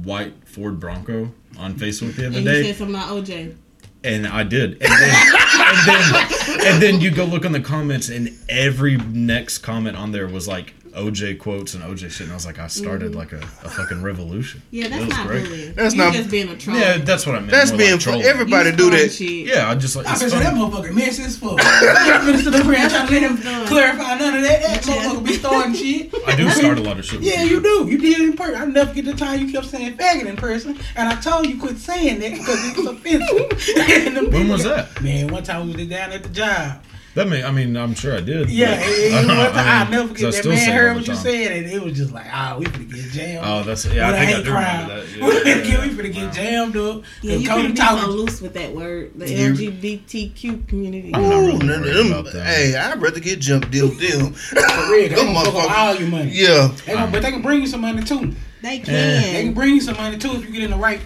white Ford Bronco on Facebook the other And you said something about OJ. and I did, and then, and then, and then you go look on the comments, and every next comment on there was like OJ quotes and OJ shit, and I was like, I started mm-hmm. like a, a fucking revolution. Yeah, that's not great. bullying. That's you not- just being a troll. Yeah, that's what I meant. That's more being like fun. trolling. Everybody do that. Shit. Yeah, I just like I it's bet that fun. motherfucker messy as fuck. I ain't finna sit up here and try to let him clarify none of that. That motherfucker be starting shit. I do start a lot of shit. Yeah, you do. You did it in person. I never get the time you kept saying faggot in person, and I told you quit saying that because it was offensive. And When was that? Man, one time we was down at the job. That may, I mean, I'm sure I did. Yeah, but- and, and I one time, I, mean, never 'cause I forget that still man say heard what you time. said, and it was just like, ah, we finna get jammed. Oh, that's yeah. With I a think I hate do crime. remember that. we Yeah, yeah, yeah. finna get jammed up. Yeah, you Cody can't be talking- so loose with that word. The You- LGBTQ community. I'm not Ooh, really none of them- about that. Hey, I'd rather get jumped deal deal. them. For real, they gonna fuck all your money. Yeah. They gonna, but they can bring you some money too. They can. They can can. bring you some money too if you get in the right.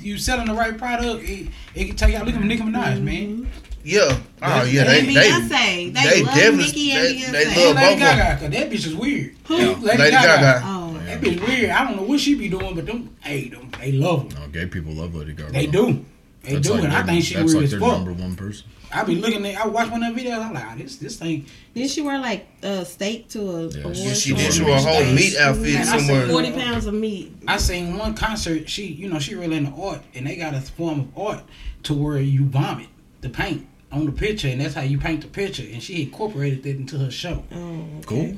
You selling the right product, it, it can take out. Look at Nicki Minaj, man. Yeah. Oh yeah, they and they Beyonce. They, they love definitely- Nicki and they- Beyonce. they And love Lady both. Gaga, cause that bitch is weird. Who? Lady Gaga. Oh, That bitch weird. I don't know what she be doing, but them, hey, them, they love her. No, gay people love Lady Gaga. They do. They That's do, like and I think she that's weird like as fuck. number one person. I be looking at, I watch one of them videos. I'm like, ah, this, this thing. Didn't she wear like a steak to a Yeah, award she- She did. She wore a whole Stays. meat outfit Man, I somewhere. seen- Forty pounds of meat. I seen one concert. She, you know, she really into art, and they got a form of art to where you vomit the paint on the picture, and that's how you paint the picture. And she incorporated that into her show. Oh, okay. Cool.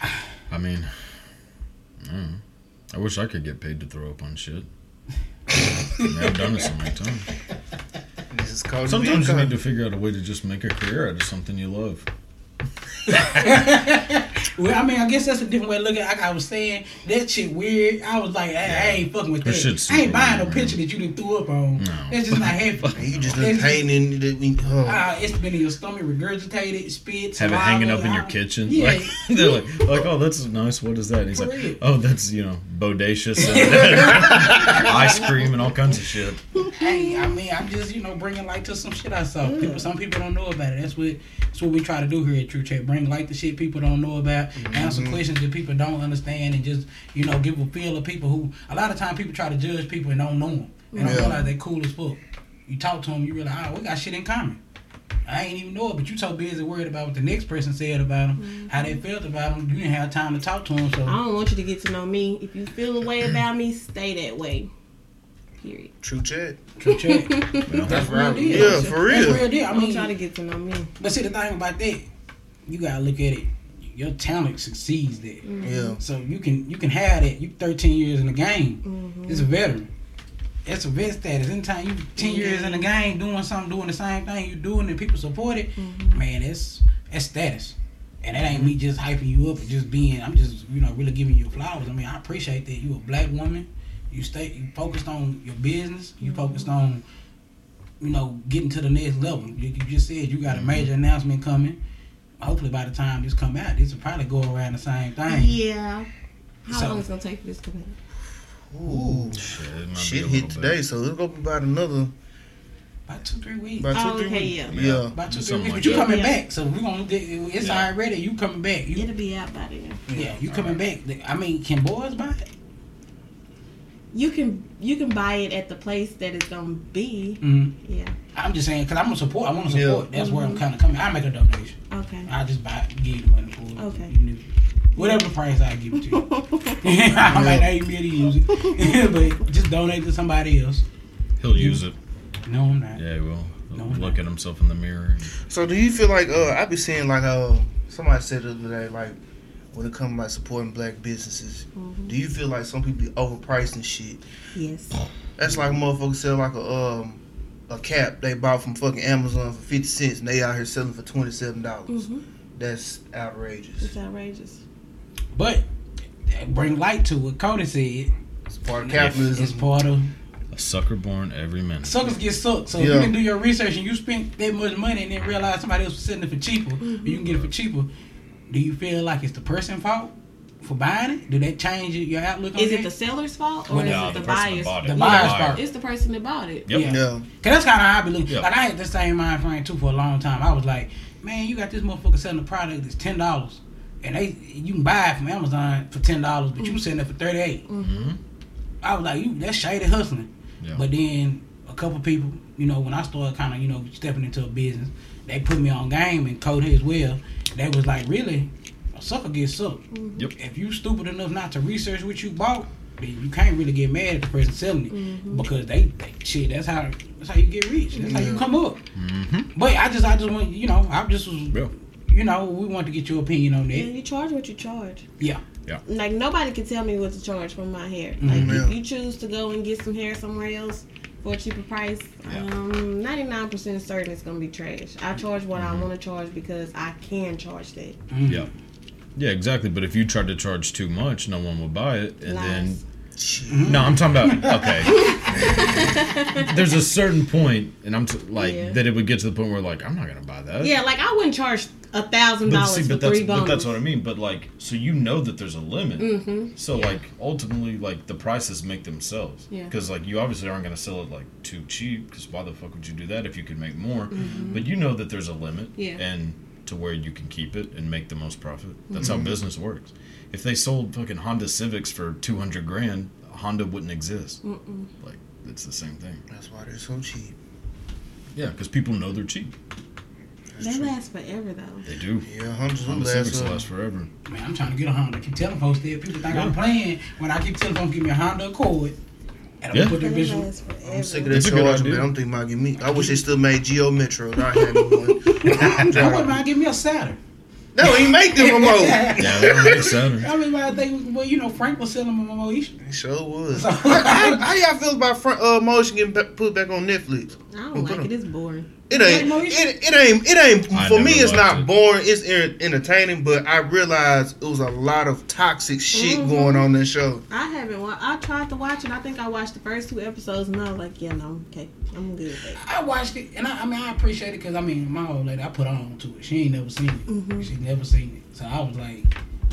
I mean, mm, I wish I could get paid to throw up on shit. I mean, I've done it so many times. This is called Sometimes you need to figure out a way to just make a career out of something you love. Well, I mean, I guess that's a different way to look at. it. Like I was saying, that shit weird. I was like, hey, I ain't fucking with That that. I ain't buying no picture that you done threw up on. No. That's just not happening. You just look painting. that we- oh. Ah, it's been in your stomach, regurgitated, spit, Have it hanging up in your kitchen. Yeah. Like, they're like, like, oh, that's nice. What is that? And he's For like, real. oh, that's you know, bodacious, and ice cream, and all kinds of shit. Hey, I mean, I'm just you know bringing light to some shit I saw. People, some people don't know about it. That's what that's what we try to do here at True Chat. Bring light to shit people don't know about, mm-hmm. answer questions that people don't understand, and just you know give a feel of people who a lot of time people try to judge people and don't know them. They don't Yeah. realize they cool as fuck. You talk to them, you realize, oh, we got shit in common. I ain't even know it, but you so busy worried about what the next person said about them, how they felt about them. You didn't have time to talk to them. So I don't want you to get to know me. If you feel a way about me, stay that way. Period. True chat. True Chat. Well, That's real right. deal. Yeah, That's- for real. That's real deal. I I'm mean, trying to get to know me. But see, the thing about that, you gotta look at it. Your talent succeeds that. Yeah. So you can you can have that. You 13 years in the game. Mm-hmm. It's a veteran. It's a vet status. Anytime you 10 years in the game doing something, doing the same thing you doing, and people support it, Mm-hmm. man, it's it's status. And that ain't me mm-hmm. just hyping you up and just being. I'm just you know really giving you flowers. I mean, I appreciate that. You a black woman. You stay. You focused on your business. You mm-hmm. focused on you know, getting to the next level. You, you just said you got a major mm-hmm. announcement coming. Hopefully, by the time this come out, this will probably go around the same thing. Yeah. How So- long is it gonna take for this to come out? Ooh. shit, it might be a Shit little hit bit. today, so it's gonna be about another About two, three weeks. about two, Oh, three okay, weeks. yeah. Yeah. About two, three weeks. like But you that. coming Yeah. back, so we gonna. Get it's Yeah. already. You coming back. You, It'll be out by then. yeah, you coming back. I mean, can boys buy it? You can you can buy it at the place that it's gonna be. Mm-hmm. Yeah. I'm just saying because I'm gonna support. I want to Yeah. support. That's where I'm kind of coming. I make a donation. Okay. I just buy, give you the money for it. Okay. Even if- Whatever price I give it to you. I might not even be able to use it, but just donate to somebody else. He'll use it. No, I'm not. Yeah, he will. He'll No, look at himself in the mirror. So do you feel like uh I be seeing like uh somebody said the other day like when it comes to like supporting black businesses, Mhm. do you feel like some people be overpriced and shit? Yes. That's like a motherfucker sell like a um a cap they bought from fucking Amazon for fifty cents and they out here selling for twenty seven dollars. hmm That's outrageous. It's outrageous. But bring light to what Cody said. It's part of It's capitalism. part of a sucker born every minute. suckers get sucked. So if Yeah. you can do your research and you spent that much money and then realize somebody else was selling it for cheaper, mm-hmm. or you can get it for cheaper. do you feel like it's the person fault for buying it? Do that change your outlook on Is it? it the seller's fault or Well, is no, it the, the buyer's? it. The The buyer's fault. It's the person that bought it. Yep. Yeah. Yeah. Cause that's kind of how I believe. looking. Yeah. Like I had the same mind frame too for a long time. I was like, man, you got this motherfucker selling a product that's ten dollars, and they you can buy it from Amazon for ten dollars, but you mm-hmm. selling it for thirty mm-hmm. I was like, you that's shady hustling. Yeah. But then a couple people, you know, when I started kind of you know stepping into a business, they put me on game and code as well. They was like, really, a sucker gets sucked. Mm-hmm. Yep. If you stupid enough not to research what you bought, then you can't really get mad at the person selling it because they, they shit. That's how that's how you get rich. That's how you come up. But I just I just want you know I just was Yeah. You know we want to get your opinion on And that. you charge what you charge. Yeah. Yeah. Like nobody can tell me what to charge for my hair. Mhm. Like Yeah. if you choose to go and get some hair somewhere else for a cheaper price, um, ninety nine percent certain it's gonna be trash. I charge what I want to charge because I can charge that. Mhm. Yeah. Yeah, exactly. But if you tried to charge too much, no one will buy it, and Lies. then no, I'm talking about okay. There's a certain point, and I'm t- like Yeah. that it would get to the point where like I'm not gonna buy that. Yeah, like I wouldn't charge a thousand But dollars for but that's three but that's what I mean. But like, so you know that there's a limit. Mm-hmm. So Yeah. like ultimately, like the prices make themselves. Yeah. Because like you obviously aren't gonna sell it like too cheap. Because why the fuck would you do that if you could make more? But you know that there's a limit. Mm-hmm. Yeah. And to where you can keep it and make the most profit. That's Mm-hmm. how business works. If they sold fucking Honda Civics for two hundred grand, Honda wouldn't exist. Mm-mm. Like it's the same thing. That's why they're so cheap. Yeah, because people know they're cheap. They last forever though. They do. Yeah, hundreds of Honda Civics last. last Uh, forever. Man, I'm trying to get a Honda. I keep telling folks that people think Yeah. I'm playing when I keep telling folks give me a Honda Accord. And I'm Yeah. put that They last forever. I'm sick of that It's charge, man. I'm thinking about getting me. I wish they still made Geo Metro. I had one. I wouldn't mind give me a Saturn. No, he make them no more. Yeah, they don't make Saturn. I mean, I think well, you know, Frank was selling them on Moesha. He sure was. So- how, how, how y'all feel about front, uh, Moesha getting put back on Netflix? I don't like it. It's boring. It ain't. Like It, it ain't. It ain't. I For me, it's not it. boring. It's en- entertaining, but I realized it was a lot of toxic shit Mhm. going on in that show. I haven't. Wa- I tried to watch it. I think I watched the first two episodes, and I was like, yeah, no, okay, I'm good. I watched it, and I, I mean, I appreciate it because I mean, my old lady, I put on to it. She ain't never seen it. Mhm. She never seen it, so I was like,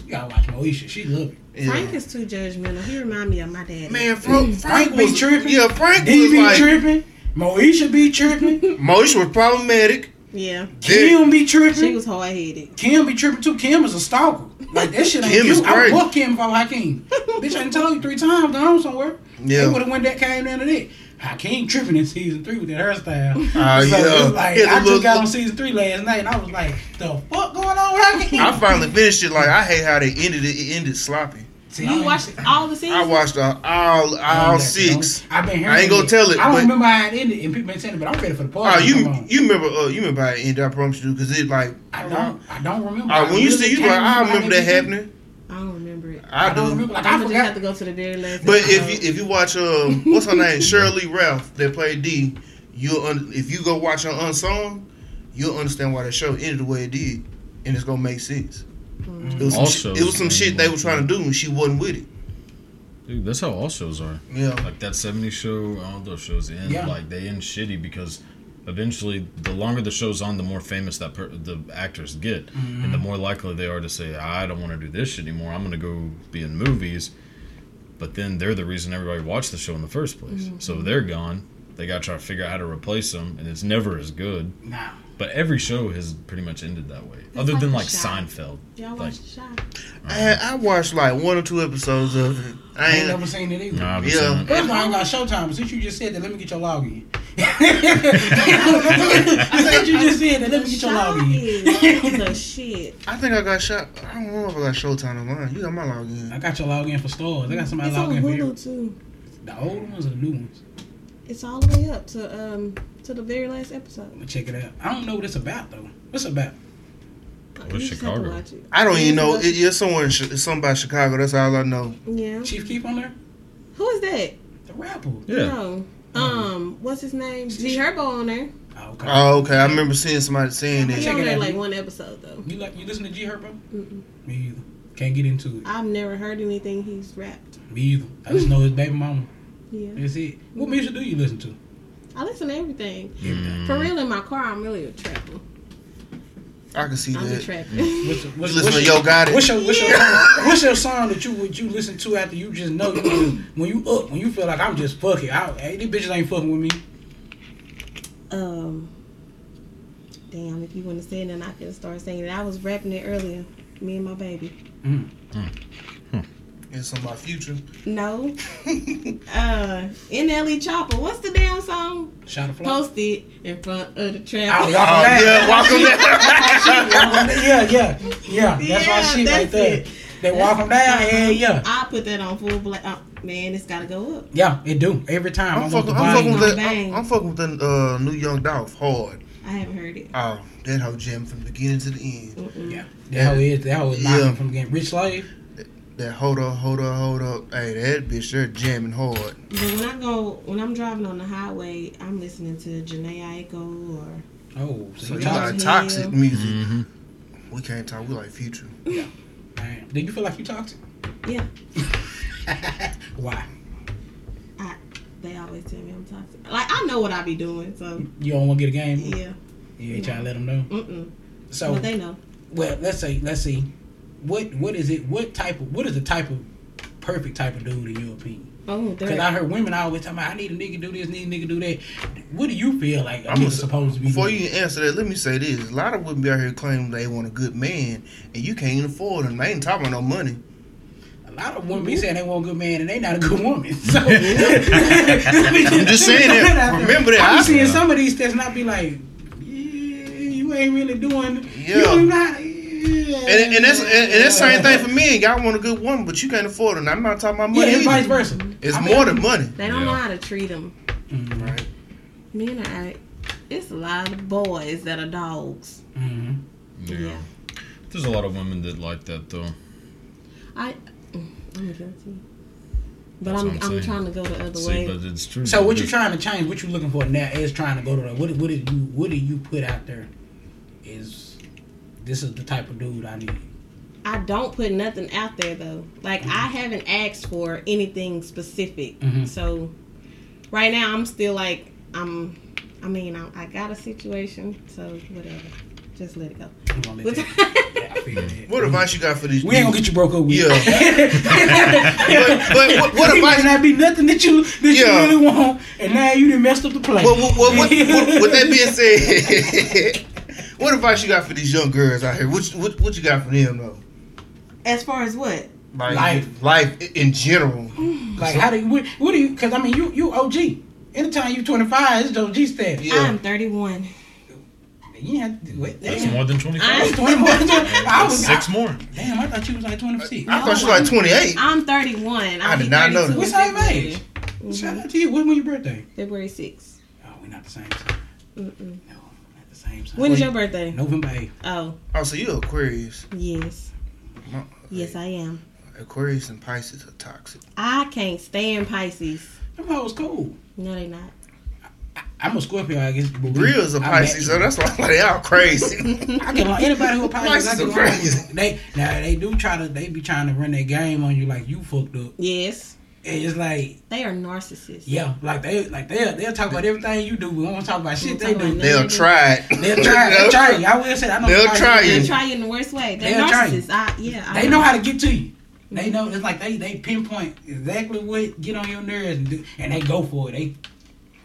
you gotta watch Moesha. She love it. Yeah. Frank is too judgmental. He remind me of my dad. Man, Frank, Frank, Frank be was tripping. Yeah, Frank D was be like. tripping. Moesha be tripping. Moesha was problematic. Yeah, Kim be tripping. she was hard headed. Kim be tripping too. Kim is a stalker. Like that shit ain't Kim Kim is I would crazy. fuck Kim if I was Hakeem. Bitch, I done told you three times gone somewhere. Yeah. They would have went that came down to that. Hakeem tripping in season three with that hairstyle. Oh, so yeah. it was like, Yeah, I just little- got on season three last night and I was like, the fuck going on with Hakeem? I finally finished it. Like I hate how they ended it. It ended sloppy. See, You watched all the seasons. I watched uh, all all don't- six. I've been hearing I ain't gonna it. tell it, I don't but- remember how it ended, and people been saying it, but I'm ready for the Oh, party. to come you you remember? Uh, you remember how it ended? I promise you, because it like. I don't. I don't remember. Uh, when you really see, you can't like, I remember remember that happening. I don't remember it. I, I don't do. remember. Like I'm I gonna just have forgot. to go to the very last. But if you if you watch um what's her name Sheryl Lee Ralph that played D, you'll un- if you go watch her unsung, you'll understand why that show ended the way it did, and it's gonna make sense. It was some, All shit, it was some shit they were trying to do, and she wasn't with it. Dude, that's how all shows are. Yeah, Like that 70s show, all those shows end Yeah. like they end shitty because eventually the longer the show's on, the more famous that per- the actors get, and the mm-hmm. more likely they are to say, "I don't want to do this shit anymore. I'm going to go be in movies." But then they're the reason everybody watched the show in the first place. So mm-hmm. they're gone. They got to try to figure out how to replace them, and it's never as good. Nah. But every show has pretty much ended that way, It's other like than like Shire. Seinfeld. y'all like- watched the Chi. I I watched like one or two episodes of it. I I ain't ain't. never seen it either. Nah, I've Yeah. First of all, I ain't got Showtime, but since you just said that, let me get your login. since you just said that, let me get your login. the shit. I think I got shot. I don't know if I got Showtime online. You got my login. I got your login for stores. I got somebody It's on login for you. Too. The old ones or the new ones? It's all the way up to um to the very last episode. I'm gonna check it out. I don't know what it's about though. What's about? What's You just have to Chicago? it. I don't even know. It's It, it's somewhere. In, it's something about Chicago. That's all I know. Yeah. Chief Keef on there? Who is that? The rapper. Yeah. No. Um, what's his name? G Herbo on there. Oh, okay. Oh, okay. I remember seeing somebody saying that. Check on it out. like one episode though. you like you listen to G Herbo? Mm-mm. Me either. Can't get into it. I've never heard anything he's rapped. Me either. I just know his baby mama. Yeah. That's it. What music do you listen to? I listen to everything. Mm. For real, in my car, I'm really a trapper. I can see I'm the that. trapping. What's, what's, You listen what's to your, Yo Gotti? What's your what's your, what's your song that you would you listen to after you just know you just, when you up when you feel like I'm just fucking out. Hey, these bitches ain't fucking with me. um, damn, if you want to say it, then I can start saying it. I was rapping it earlier. Me and my baby. And some of my future. No. uh, NLE Choppa. What's the damn song? Shot a flow. Post it in front of the Oh, trap. Oh walk 'em down. yeah, walk them down. yeah, yeah, yeah. That's Yeah, my shit right there. it. They walk them down. Yeah, yeah, I put that on full black. Uh, man, it's gotta go up. yeah. It do every time. I'm I'm, fucking, with the I'm fucking with that. I'm, I'm fucking with the uh, new Young Dolph hard. I haven't heard it. Oh, that whole jam from the beginning to the end. Mm-mm. Yeah, that hoe is that hoe is Yeah. knocking from getting rich slave. That hold up, hold up, hold up. Hey, that bitch, they're jamming hard. But when I go, when I'm driving on the highway, I'm listening to Jhené Aiko or Oh, so, So you you like toxic music. Mm-hmm. We can't talk. We like future. Damn. Did you feel like you toxic? yeah. Why? I, they always tell me I'm toxic. Like I know what I be doing, so You don't want to get a game? yeah. You ain't trying to let them know. Mm-mm. So, but they know. well, let's say, let's see, what what is it? What type of what is the type of perfect type of dude in your opinion? Oh, Because I heard women always talking about, I need a nigga do this, need a nigga do that. What do you feel like a I'm nigga gonna- supposed to be Before doing? you answer that, let me say this: a lot of women be out here claiming they want a good man, and you can't even afford them. They ain't talking about no money. A lot of women be saying they want a good man and they not a good woman. So I'm just saying that. Remember that. I'm I- seeing some of these tests not be like, yeah, you ain't really doing. Yeah. You not, yeah. And, and that's and, and that's the same thing for men. Y'all want a good woman, but you can't afford it. I'm not talking about Yeah, money. it's vice versa. It's I mean, more than money. they don't know how to treat them. Mhm. Right. Men are. It's a lot of boys that are dogs. Mhm. Yeah. Yeah. There's a lot of women that like that though. I. mm, I'm guilty. But I'm I'm I'm trying to go the other See, way. but it's true. So what you It's- trying to change? What you looking for now is trying to go to the what? What did you what did you put out there? Is this is the type of dude I need? I don't put nothing out there though. Like Mm-hmm. I haven't asked for anything specific. Mhm. So right now I'm still like I'm. I mean I, I got a situation, so whatever. Just let it go. Let yeah, I feel that. What advice you got for these? We ain't gonna get you broke up with. Yeah. but, but what, what it might not be nothing that you that Yeah. you really want, and now you done messed up the play. What, what, what, what, what, with that being said, what advice you got for these young girls out here? What, what, what you got for them though? As far as what? Like Life. life in general. like how do you what, what do you? Because I mean you you OG. Anytime you 25, it's OG status. Yeah. I'm 31. You have to wait. That's more than I'm 25. 21. I was Six more. Damn, I thought you was like 26. I thought you was like 28. I'm 31. I'll I did not know 32 that. We're in same February. age. Shout out to you. When was your birthday? February 6th. Oh, we're not the same. Mm-mm. No, not the same time. When is your birthday? November 8th. Oh, Oh, so you Aquarius. yes. No, Yes, I am. Aquarius and Pisces are toxic. I can't stand Pisces. Them hoes cool. No, they not. I'm a Scorpio, I guess. but we- Real's a I Pisces, so that's why they all crazy. I get along. Anybody who a Pisces, I Pisces get are crazy. They now they do try to. They be trying to run their game on you like you fucked up. yes. And it's like They are narcissists. yeah, like they like they will they'll talk about everything you do. We don't talk about shit they do. They'll try it. They'll try. They'll try. you. I will say I know. They'll try you. They'll try you in the worst way. They're They'll narcissists. I, yeah. I They know how to get to you. They know it's like they they pinpoint exactly what get on your nerves and do, and they go for it. They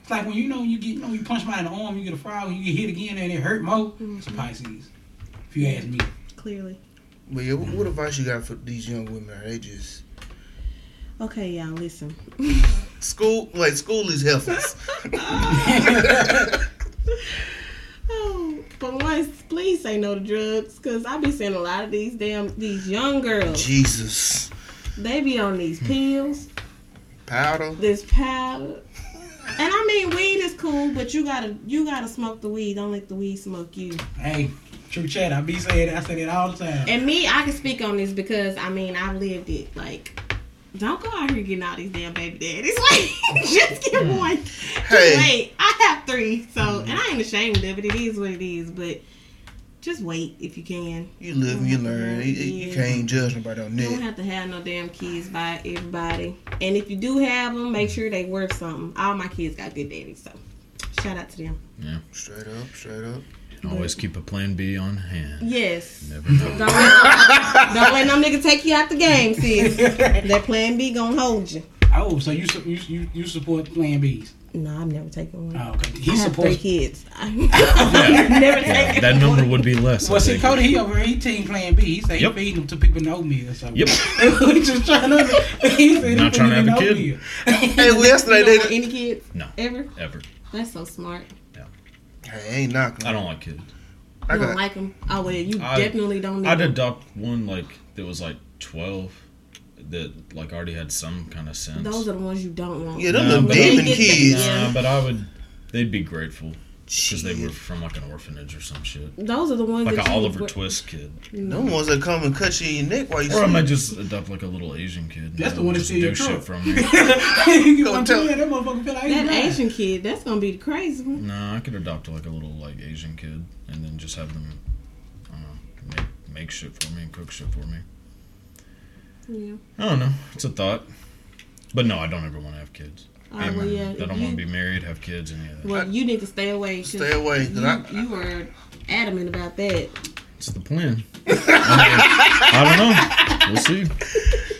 it's like when you know you get you know you punch somebody in the arm, you get a foul, you get hit again and it hurt more. Mm-hmm. It's Pisces. If you ask me, Clearly. But yeah, what, what advice you got for these young women? Are they just Okay, y'all, listen. school? Like school is heifers. Oh, but once, please say no to drugs, because I be seeing a lot of these damn, these young girls. Jesus, They be on these pills, powder. this powder. And I mean, weed is cool, but you gotta, you gotta smoke the weed. Don't let the weed smoke you. hey, true chat. I be saying that. I say it all the time. And me, I can speak on this because I mean I've lived it. Like, don't go out here getting all these damn baby daddies. Like, just get mm. one. Just wait. I have three, so and I ain't ashamed of it. It is what it is. But just wait if you can. You live and you learn. You, you can't judge nobody on You don't have to have no damn kids by everybody. And if you do have them, make sure they worth something. All my kids got good daddies, so shout out to them. Yeah, straight up, straight up. Always keep a plan B on hand. Yes. Never know. Don't let, don't let them nigga take you out the game, sis. that plan B gonna hold you. Oh, so you su- you you, you support Plan Bs? No, I've never taken one. Oh, okay. I He have three kids. I've never Yeah, taken that number would be less. I Well, see, think. Cody, he over here, he team Plan B. He say Yep. he feeding them to people in oatmeal. something. Yep. we just trying to. He said Not trying to put it in have a kid. oatmeal. Hey, well, yesterday you they. don't want any kids No, ever. ever. That's so smart. Hey, ain't knocking. I don't like kids. I You don't like them. Oh well, you I- definitely don't need I'd 'em. adopt one like that was like twelve, that like already had some kind of sense. Those are the ones you don't want. Yeah, them Nah, little demon They get kids. the- Nah, but I would. They'd be grateful because they were from like an orphanage or some shit, Those are the ones like that an Oliver would- Twist kid. Them ones that come and cut you in your neck while you Or I sleep. might just adopt like a little Asian kid. That's the one that would steal your do truck. shit from me. you Go want tell- to that motherfucker feel like he That blind. Asian kid, that's gonna be the crazy one. no, I could adopt like a little like Asian kid and then just have them, I don't know, make, make shit for me and cook shit for me. Yeah. I don't know. It's a thought. But no, I don't ever want to have kids. Oh, I, well, yeah. I don't you, want to be married, have kids, any of that. Well, you need to stay away. Stay away, 'cause You, I- you were adamant about that. It's the plan. I don't know. We'll see.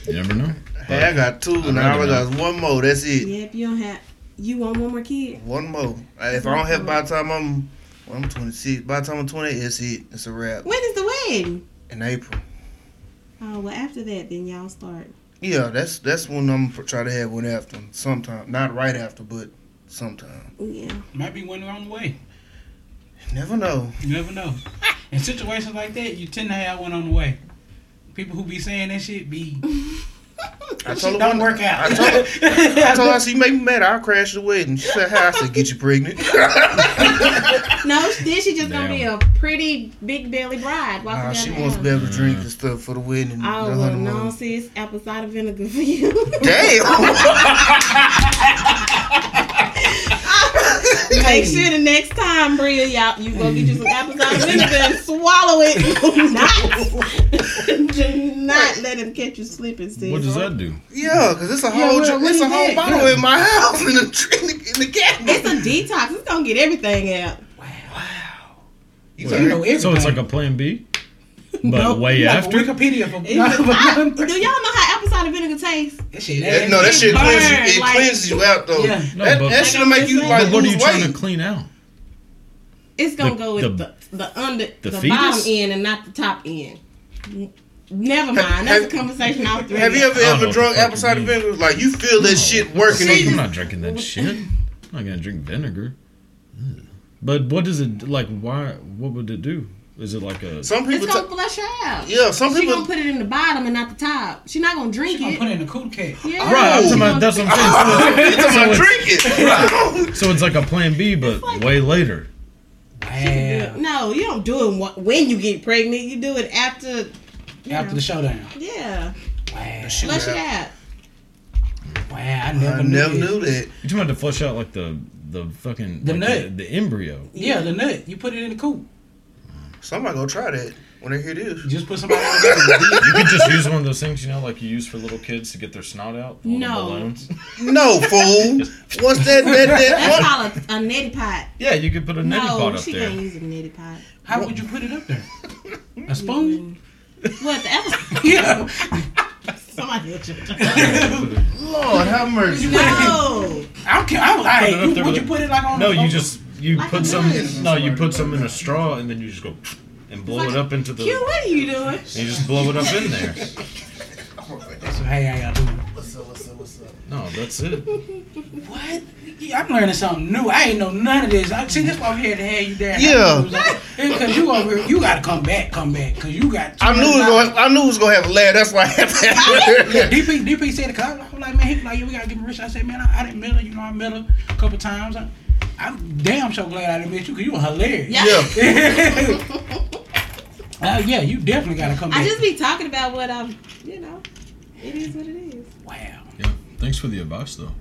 You never know. Hey, I got two, and I only got one more. That's it. Yeah, if you don't have, you want one more kid. One more. If I don't have by the time I'm, well, I'm 26. By the time I'm 28, it's it. It's a wrap. When is the wedding? In April. Oh well, after that, then y'all start. Yeah, that's that's when I'm pr- try to have one after. Sometime, not right after, but sometime. Yeah. Might be one on the way. Never know. You never know. In situations like that, you tend to have one on the way. People who be saying that shit be I shit told her don't one- work out. I told her, I told her, I said, you make me mad. I'll crash the wedding. She said, how? I said, get you pregnant. No, then she just gonna be a pretty big belly bride walking Nah, down she the wants to aisle. be able to drink mm. and stuff for the wedding. and Oh the well, honeymoon. no, sis, apple cider vinegar for you. Damn. Make sure the next time, Bria, y'all, you go get you some apple cider vinegar and swallow it. Do not, do not let him catch you slipping, sis. What does that do? yeah, because it's a Yeah, whole, well, it's a whole think? bottle Yeah. in my house in the, in the, in the cabinet. It's a detox. It's gonna get everything out. You So you know everything. So it's like a plan B, but No, way you like after. Wikipedia for It's I- do y'all know how apple cider vinegar tastes? That shit That- no, that shit burn, cleanses you. It like- cleanses you out though. Yeah. No, that but- that should make you like But what are lose you trying to clean out? It's gonna The- go with the- the the, under the, the bottom end and not the top end. Never mind. Have- That's a conversation off the Have you ever I don't know ever drunk apple cider vinegar? Like you feel that shit working. I'm not drinking that shit. I'm not gonna drink vinegar. But what does it like? Why? What would it do? Is it like a? Some people It's gonna ta- flush out. yeah, some people She people. gonna put it in the bottom and not the top. She not gonna drink it. She gonna put it in the cool cat. yeah. Oh, right, I'm talking about, that's what I'm Oh, saying. you talking So about it's- drinking? So it's like a plan B, but way later. Wow. No, you don't do it when you get pregnant. You do it after. After know. the showdown. Yeah, Wow. Flush it out. out. Wow. I never I knew. never this. knew that. You talking about to flush out like the the fucking The like nut. the, the embryo. Yeah, the nut. You put it in the coop. Somebody go try that when they hear this. Just put somebody on the You could just use one of those things, you know, like you use for little kids to get their snot out. the little No. balloons. No fool. What's that? That That's that? What? called a, a neti pot. Yeah, you could put a neti No, pot up she there. can't use a neti pot. How would you put it up there? A mm. spoon? What the apple? Yeah. Somebody hit you. Lord have mercy. No. I don't care. I was like, Put it up you, there would with you a- put it like on No, the you just you Like put a some. nut. No, you put some in a straw and then you just go and blow it up into the. Q, what are you doing? And you just blow it up in there. So, hey, how y'all doing? No, that's it. What? Yeah, I'm learning something new. I ain't know none of this. I see this why I'm here to have you there. Yeah. Because you over here, you gotta come back, come back. Because you got. I knew it was gonna. I knew it was gonna have a laugh. That's why I had Yeah, that. DP, DP said it. Cause I was like, man, he was like, yeah, we gotta give him rich. I said, man, I, I didn't met her. You know, I met her a couple times. I, I'm damn so glad I didn't meet you because you were hilarious. Yeah. Uh, yeah, you definitely gotta come back. I just be talking about what I'm, you know. It is what it is. wow. Yeah. Thanks for the advice, though.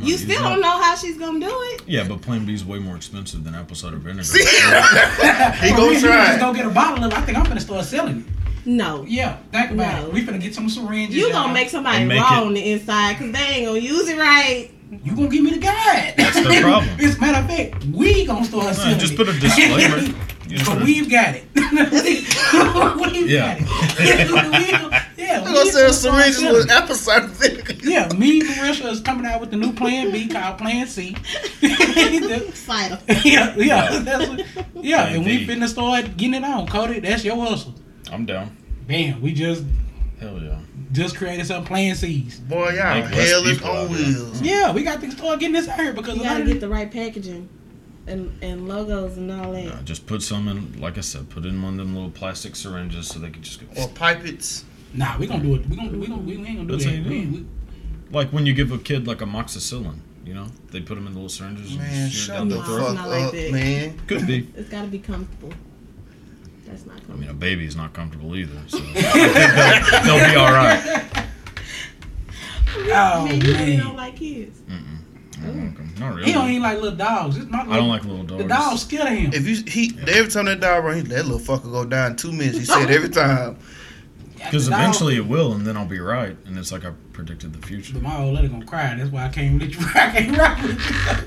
You still don't know how she's gonna do it. Yeah, but Plan B is way more expensive than apple cider vinegar. he For gonna real, try. Just go get a bottle of. it. I think I'm gonna start selling it. No. Yeah, think about No. it. We finna get some syringes. You y'all. gonna make somebody And make raw it- on the inside because they ain't gonna use it right. You gonna give me the guide. That's the problem. As a matter of fact, we gonna start selling just put a disclaimer. You But we've got it. we've Yeah. got it. yeah, I'm gonna sell we've syringes with it. apple. Yeah, me and Marisha is coming out with the new Plan B called Plan C. The- Cider. yeah, yeah, that's what, yeah, and we Indeed. finna start getting it on. Cody, that's your hustle. I'm down. Man, we just Hell yeah. Just created some Plan C's. Boy, y'all Make less hell is on wheels. Yeah, we got to start getting this out here because You gotta get the right packaging and and logos and all that. Uh, just put some in, like I said, put in one of them little plastic syringes so they can just go. Or pipets. Nah, we gonna do it. We gonna we gonna we ain't gonna do That's that. how you do We, it. we, Like when you give a kid like a amoxicillin, you know, they put them in little syringes. and Man, shoot it shut down the their No, throat. it's fuck like up, man. Could be. It's gotta be comfortable. That's not I mean, a baby's not comfortable either, so they'll, they'll be all right. oh man, you really don't like kids. I don't like 'em. Not really. he don't even like little dogs. It's not I don't like little dogs. the dogs scared of him. If you he every time that dog run, he that little fucker go down in two minutes. He said every time. Because eventually it will, and then I'll be right, and it's like I predicted the future. But my old lady gonna cry. That's why I can't let you. I can't rock with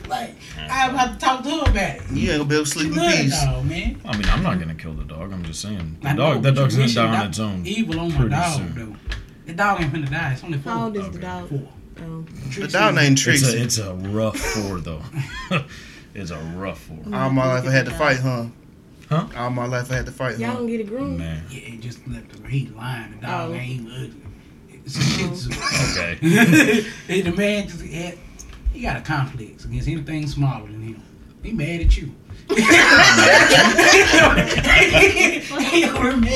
you. like I about to talk to her about it. You ain't gonna be able to sleep in love peace. dog, man. I mean, I'm not gonna kill the dog. I'm just saying, the I know, dog. That dog's gonna die on its own. Evil on my pretty dog soon. though. The dog ain't finna die. It's only four. How old is the Okay. dog? Four. Oh. The dog is- named It's a, it's a rough four though. it's a rough four. Oh All my life I had to fight, huh? Huh? All my life I had to fight, Y'all huh? don't get it groomed. Man. Yeah, it just left the he lying. The dog Oh. ain't ugly. It's a. Okay. and the man just had, he got a complex against anything smaller than him. He mad at you. he mad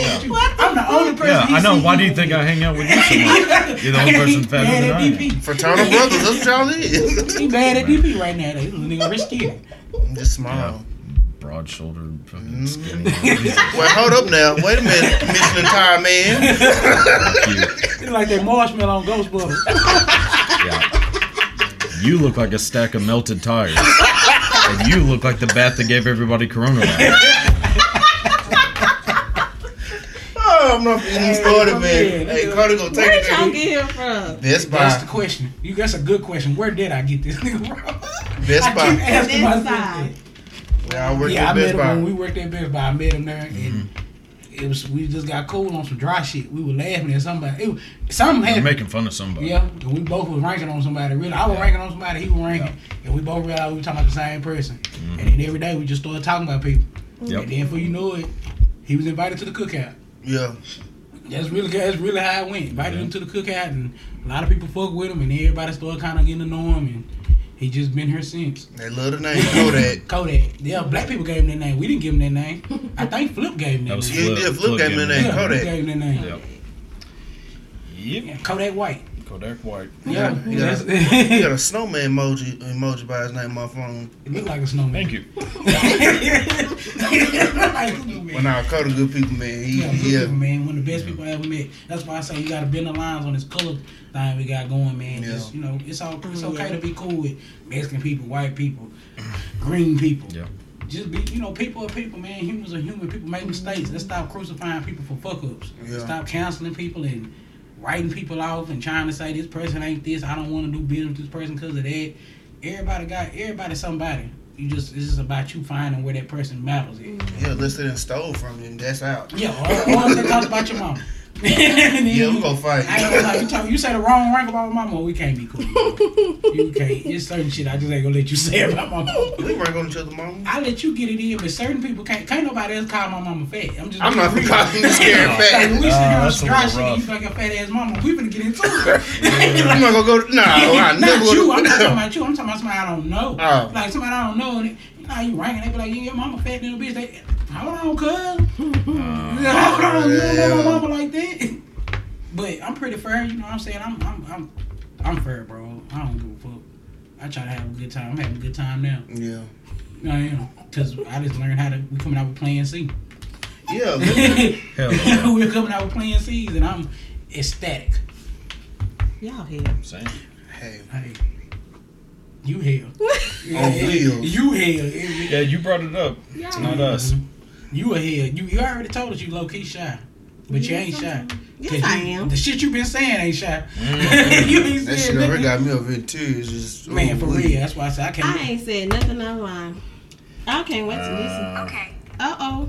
at you. I'm the only person. Yeah, he I know. Why do you think. I hang out with you so much? You're the only person fatter than I am. Fraternal brothers, that's what y'all is. He mad at DP right now. This little nigga rich skinny. Just smile. Broad shouldered, fucking Mm-hmm. skinny. Well, hold up now. Wait a minute, Michelin tire man. Cute. He like that marshmallow on Ghostbusters. Yeah. You look like a stack of melted tires. And you look like the bat that gave everybody coronavirus. Oh, I'm not getting started, man. man. Hey, Carter gonna take Where it did y'all there. get him from? Best That's the Buy. question. You that's a good question. Where did I get this nigga from? Best I Buy. keep asking Best myself that. Yeah, I worked Yeah, I at met Best him when we worked at Best Buy. I met him there, and it was we just got cool on some dry shit. We were laughing at somebody. It, was- something happened. making fun of somebody. Yeah, and we both was ranking on somebody. Really, I was Yeah. ranking on somebody. He was ranking, and we both realized we were talking about the same person. Mm-hmm. And then every day we just started talking about people. Yep. And then before you know it, he was invited to the cookout. Yeah. That's really that's really how it went. Invited Yeah. him to the cookout, and a lot of people fuck with him, and everybody started kind of getting to know him, and he just been here since. They love the name Kodak. Kodak. Yeah, black people gave him that name. We didn't give him that name. I think Flip gave him that, That name. Yeah, Flip. yeah, Flip gave me the gave name yeah, Kodak. Flip gave him that name. Yep. Yep. Yeah, Kodak White. Kodak White. Yeah, Yeah, that's- He got a snowman emoji emoji by his name on my phone. it looked like a snowman. Thank you. When I call the good people, man, he, Yeah, good yeah. people, man. One of the best people I ever met. That's why I say you gotta bend the lines on this color thing we got going, man. Yeah. Just you know, it's all it's Mm, okay yeah. to be cool with Mexican people, white people, green people. Yeah. Just be, you know, people are people, man. Humans are human. People make mistakes. Let's stop crucifying people for fuck ups. Yeah. Stop canceling people and writing people off and trying to say this person ain't this. I don't want to do business with this person because of that. Everybody got everybody somebody. You just it's just about you finding where that person matters. At. Yeah, listed and stole from him. That's out. Yeah, or, or if they talk about your mama. And then Yeah, we you- gonna fight. I ain't gonna lie, you, talk, you say the wrong rank about my mama, we can't be cool. you can't. It's certain shit I just ain't gonna let you say about my mama. We rank on each other, mama. I let you get it in, but certain people can't. Can't nobody else call my mama fat. I'm just. I'm not being gonna real. call you scared Like, fat. we sit Uh, here on that's a some dry little shit, and you rough. like a fat ass mama. We finna get into it. I'm not gonna go. No, I Not you. I'm not talking about you. I'm talking about somebody I don't know. Oh. Like somebody I don't know. And you know how you ranking? They be like, yeah, your mama fat than a bitch. They, hold on, cuz. Uh, hold on, you don't know my mama like that. But I'm pretty fair. You know what I'm saying? I'm, I'm, I'm, I'm fair, bro. I don't give a fuck. I try to have a good time. I'm having a good time now. Yeah. I am. Because I just learned how to, we coming out with Plan C. Yeah. Hell yeah. We're coming out with Plan C's and I'm ecstatic. Y'all here. Same. Hey. Hey, you hell. On wheels. You hell. Yeah, you brought it up. It's not us. You a hell. You you already told us you low key shy. But you ain't shy. Yes, 'Cause I am. The shit you been saying ain't shy. Mm. you ain't That shit saying already got me over in tears. Just Man, for ooh, real. That's why I said I can't. I ain't said nothing online. I can't wait to listen. Uh, I Uh oh.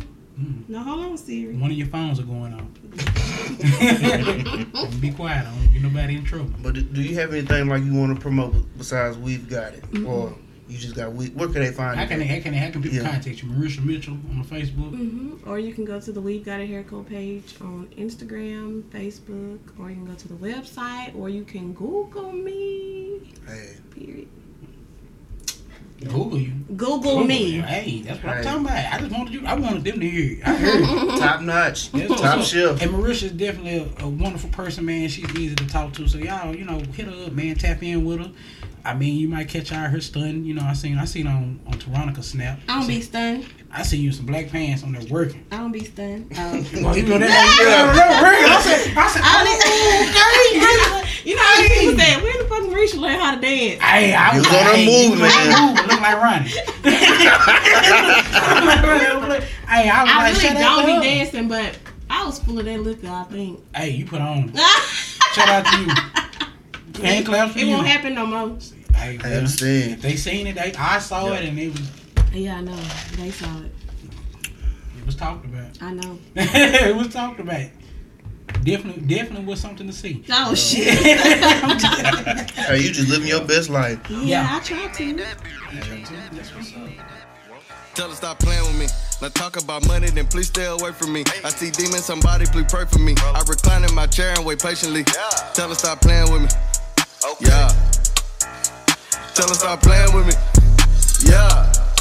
No, hold on, Siri. One of your phones are going off. Be quiet. I don't get nobody in trouble. But do- do you have anything like you want to promote besides We've Got It? Or you just got We Where can they find How you? can they, how can they, how can people Yeah. contact you? Marisha Mitchell on the Facebook. hmm Or you can go to the We've Got a Haircut page on Instagram, Facebook, or you can go to the website, or you can Google me. Hey, Period. Google you. Google Google me. you. Hey, that's what Hey. I'm talking about. I just wanted you. I wanted them to hear. it. I heard. it. top notch, That's top up. shelf. And Marisha is definitely a, a wonderful person, man. She's easy to talk to. So y'all, you know, hit her up, man. Tap in with her. I mean, you might catch her her stun. You know, I seen I seen on on Veronica Snap. I don't be stunned. I see you in some black pants on there working. I don't be stunned. Well, you know that. I said, I said, I oh, don't- you know how people say, where the fuck Marisha learn how to dance? Hey, I was was on her hey, move, you was man. move, Look like Ronnie. hey, I was I like, really shout don't be her. dancing, but I was full of that liquor, I think. Hey, you put on. Shout out to you. Hand claps for It you. won't happen no more. Hey, I well, understand. if they seen it, they I saw it, and it was Yeah, I know. They saw it. it was talked about. I know. it was talked about. Definitely, definitely was something to see. Oh, uh, shit. Hey, you just living your best life. Yeah, Yeah. I try to. That's what's up. Tell her stop playing with me. Now talk about money, then please stay away from me. I see demons, somebody please pray for me. I recline in my chair and wait patiently. Tell her stop playing with me. Yeah. Tell her stop playing with me. Yeah.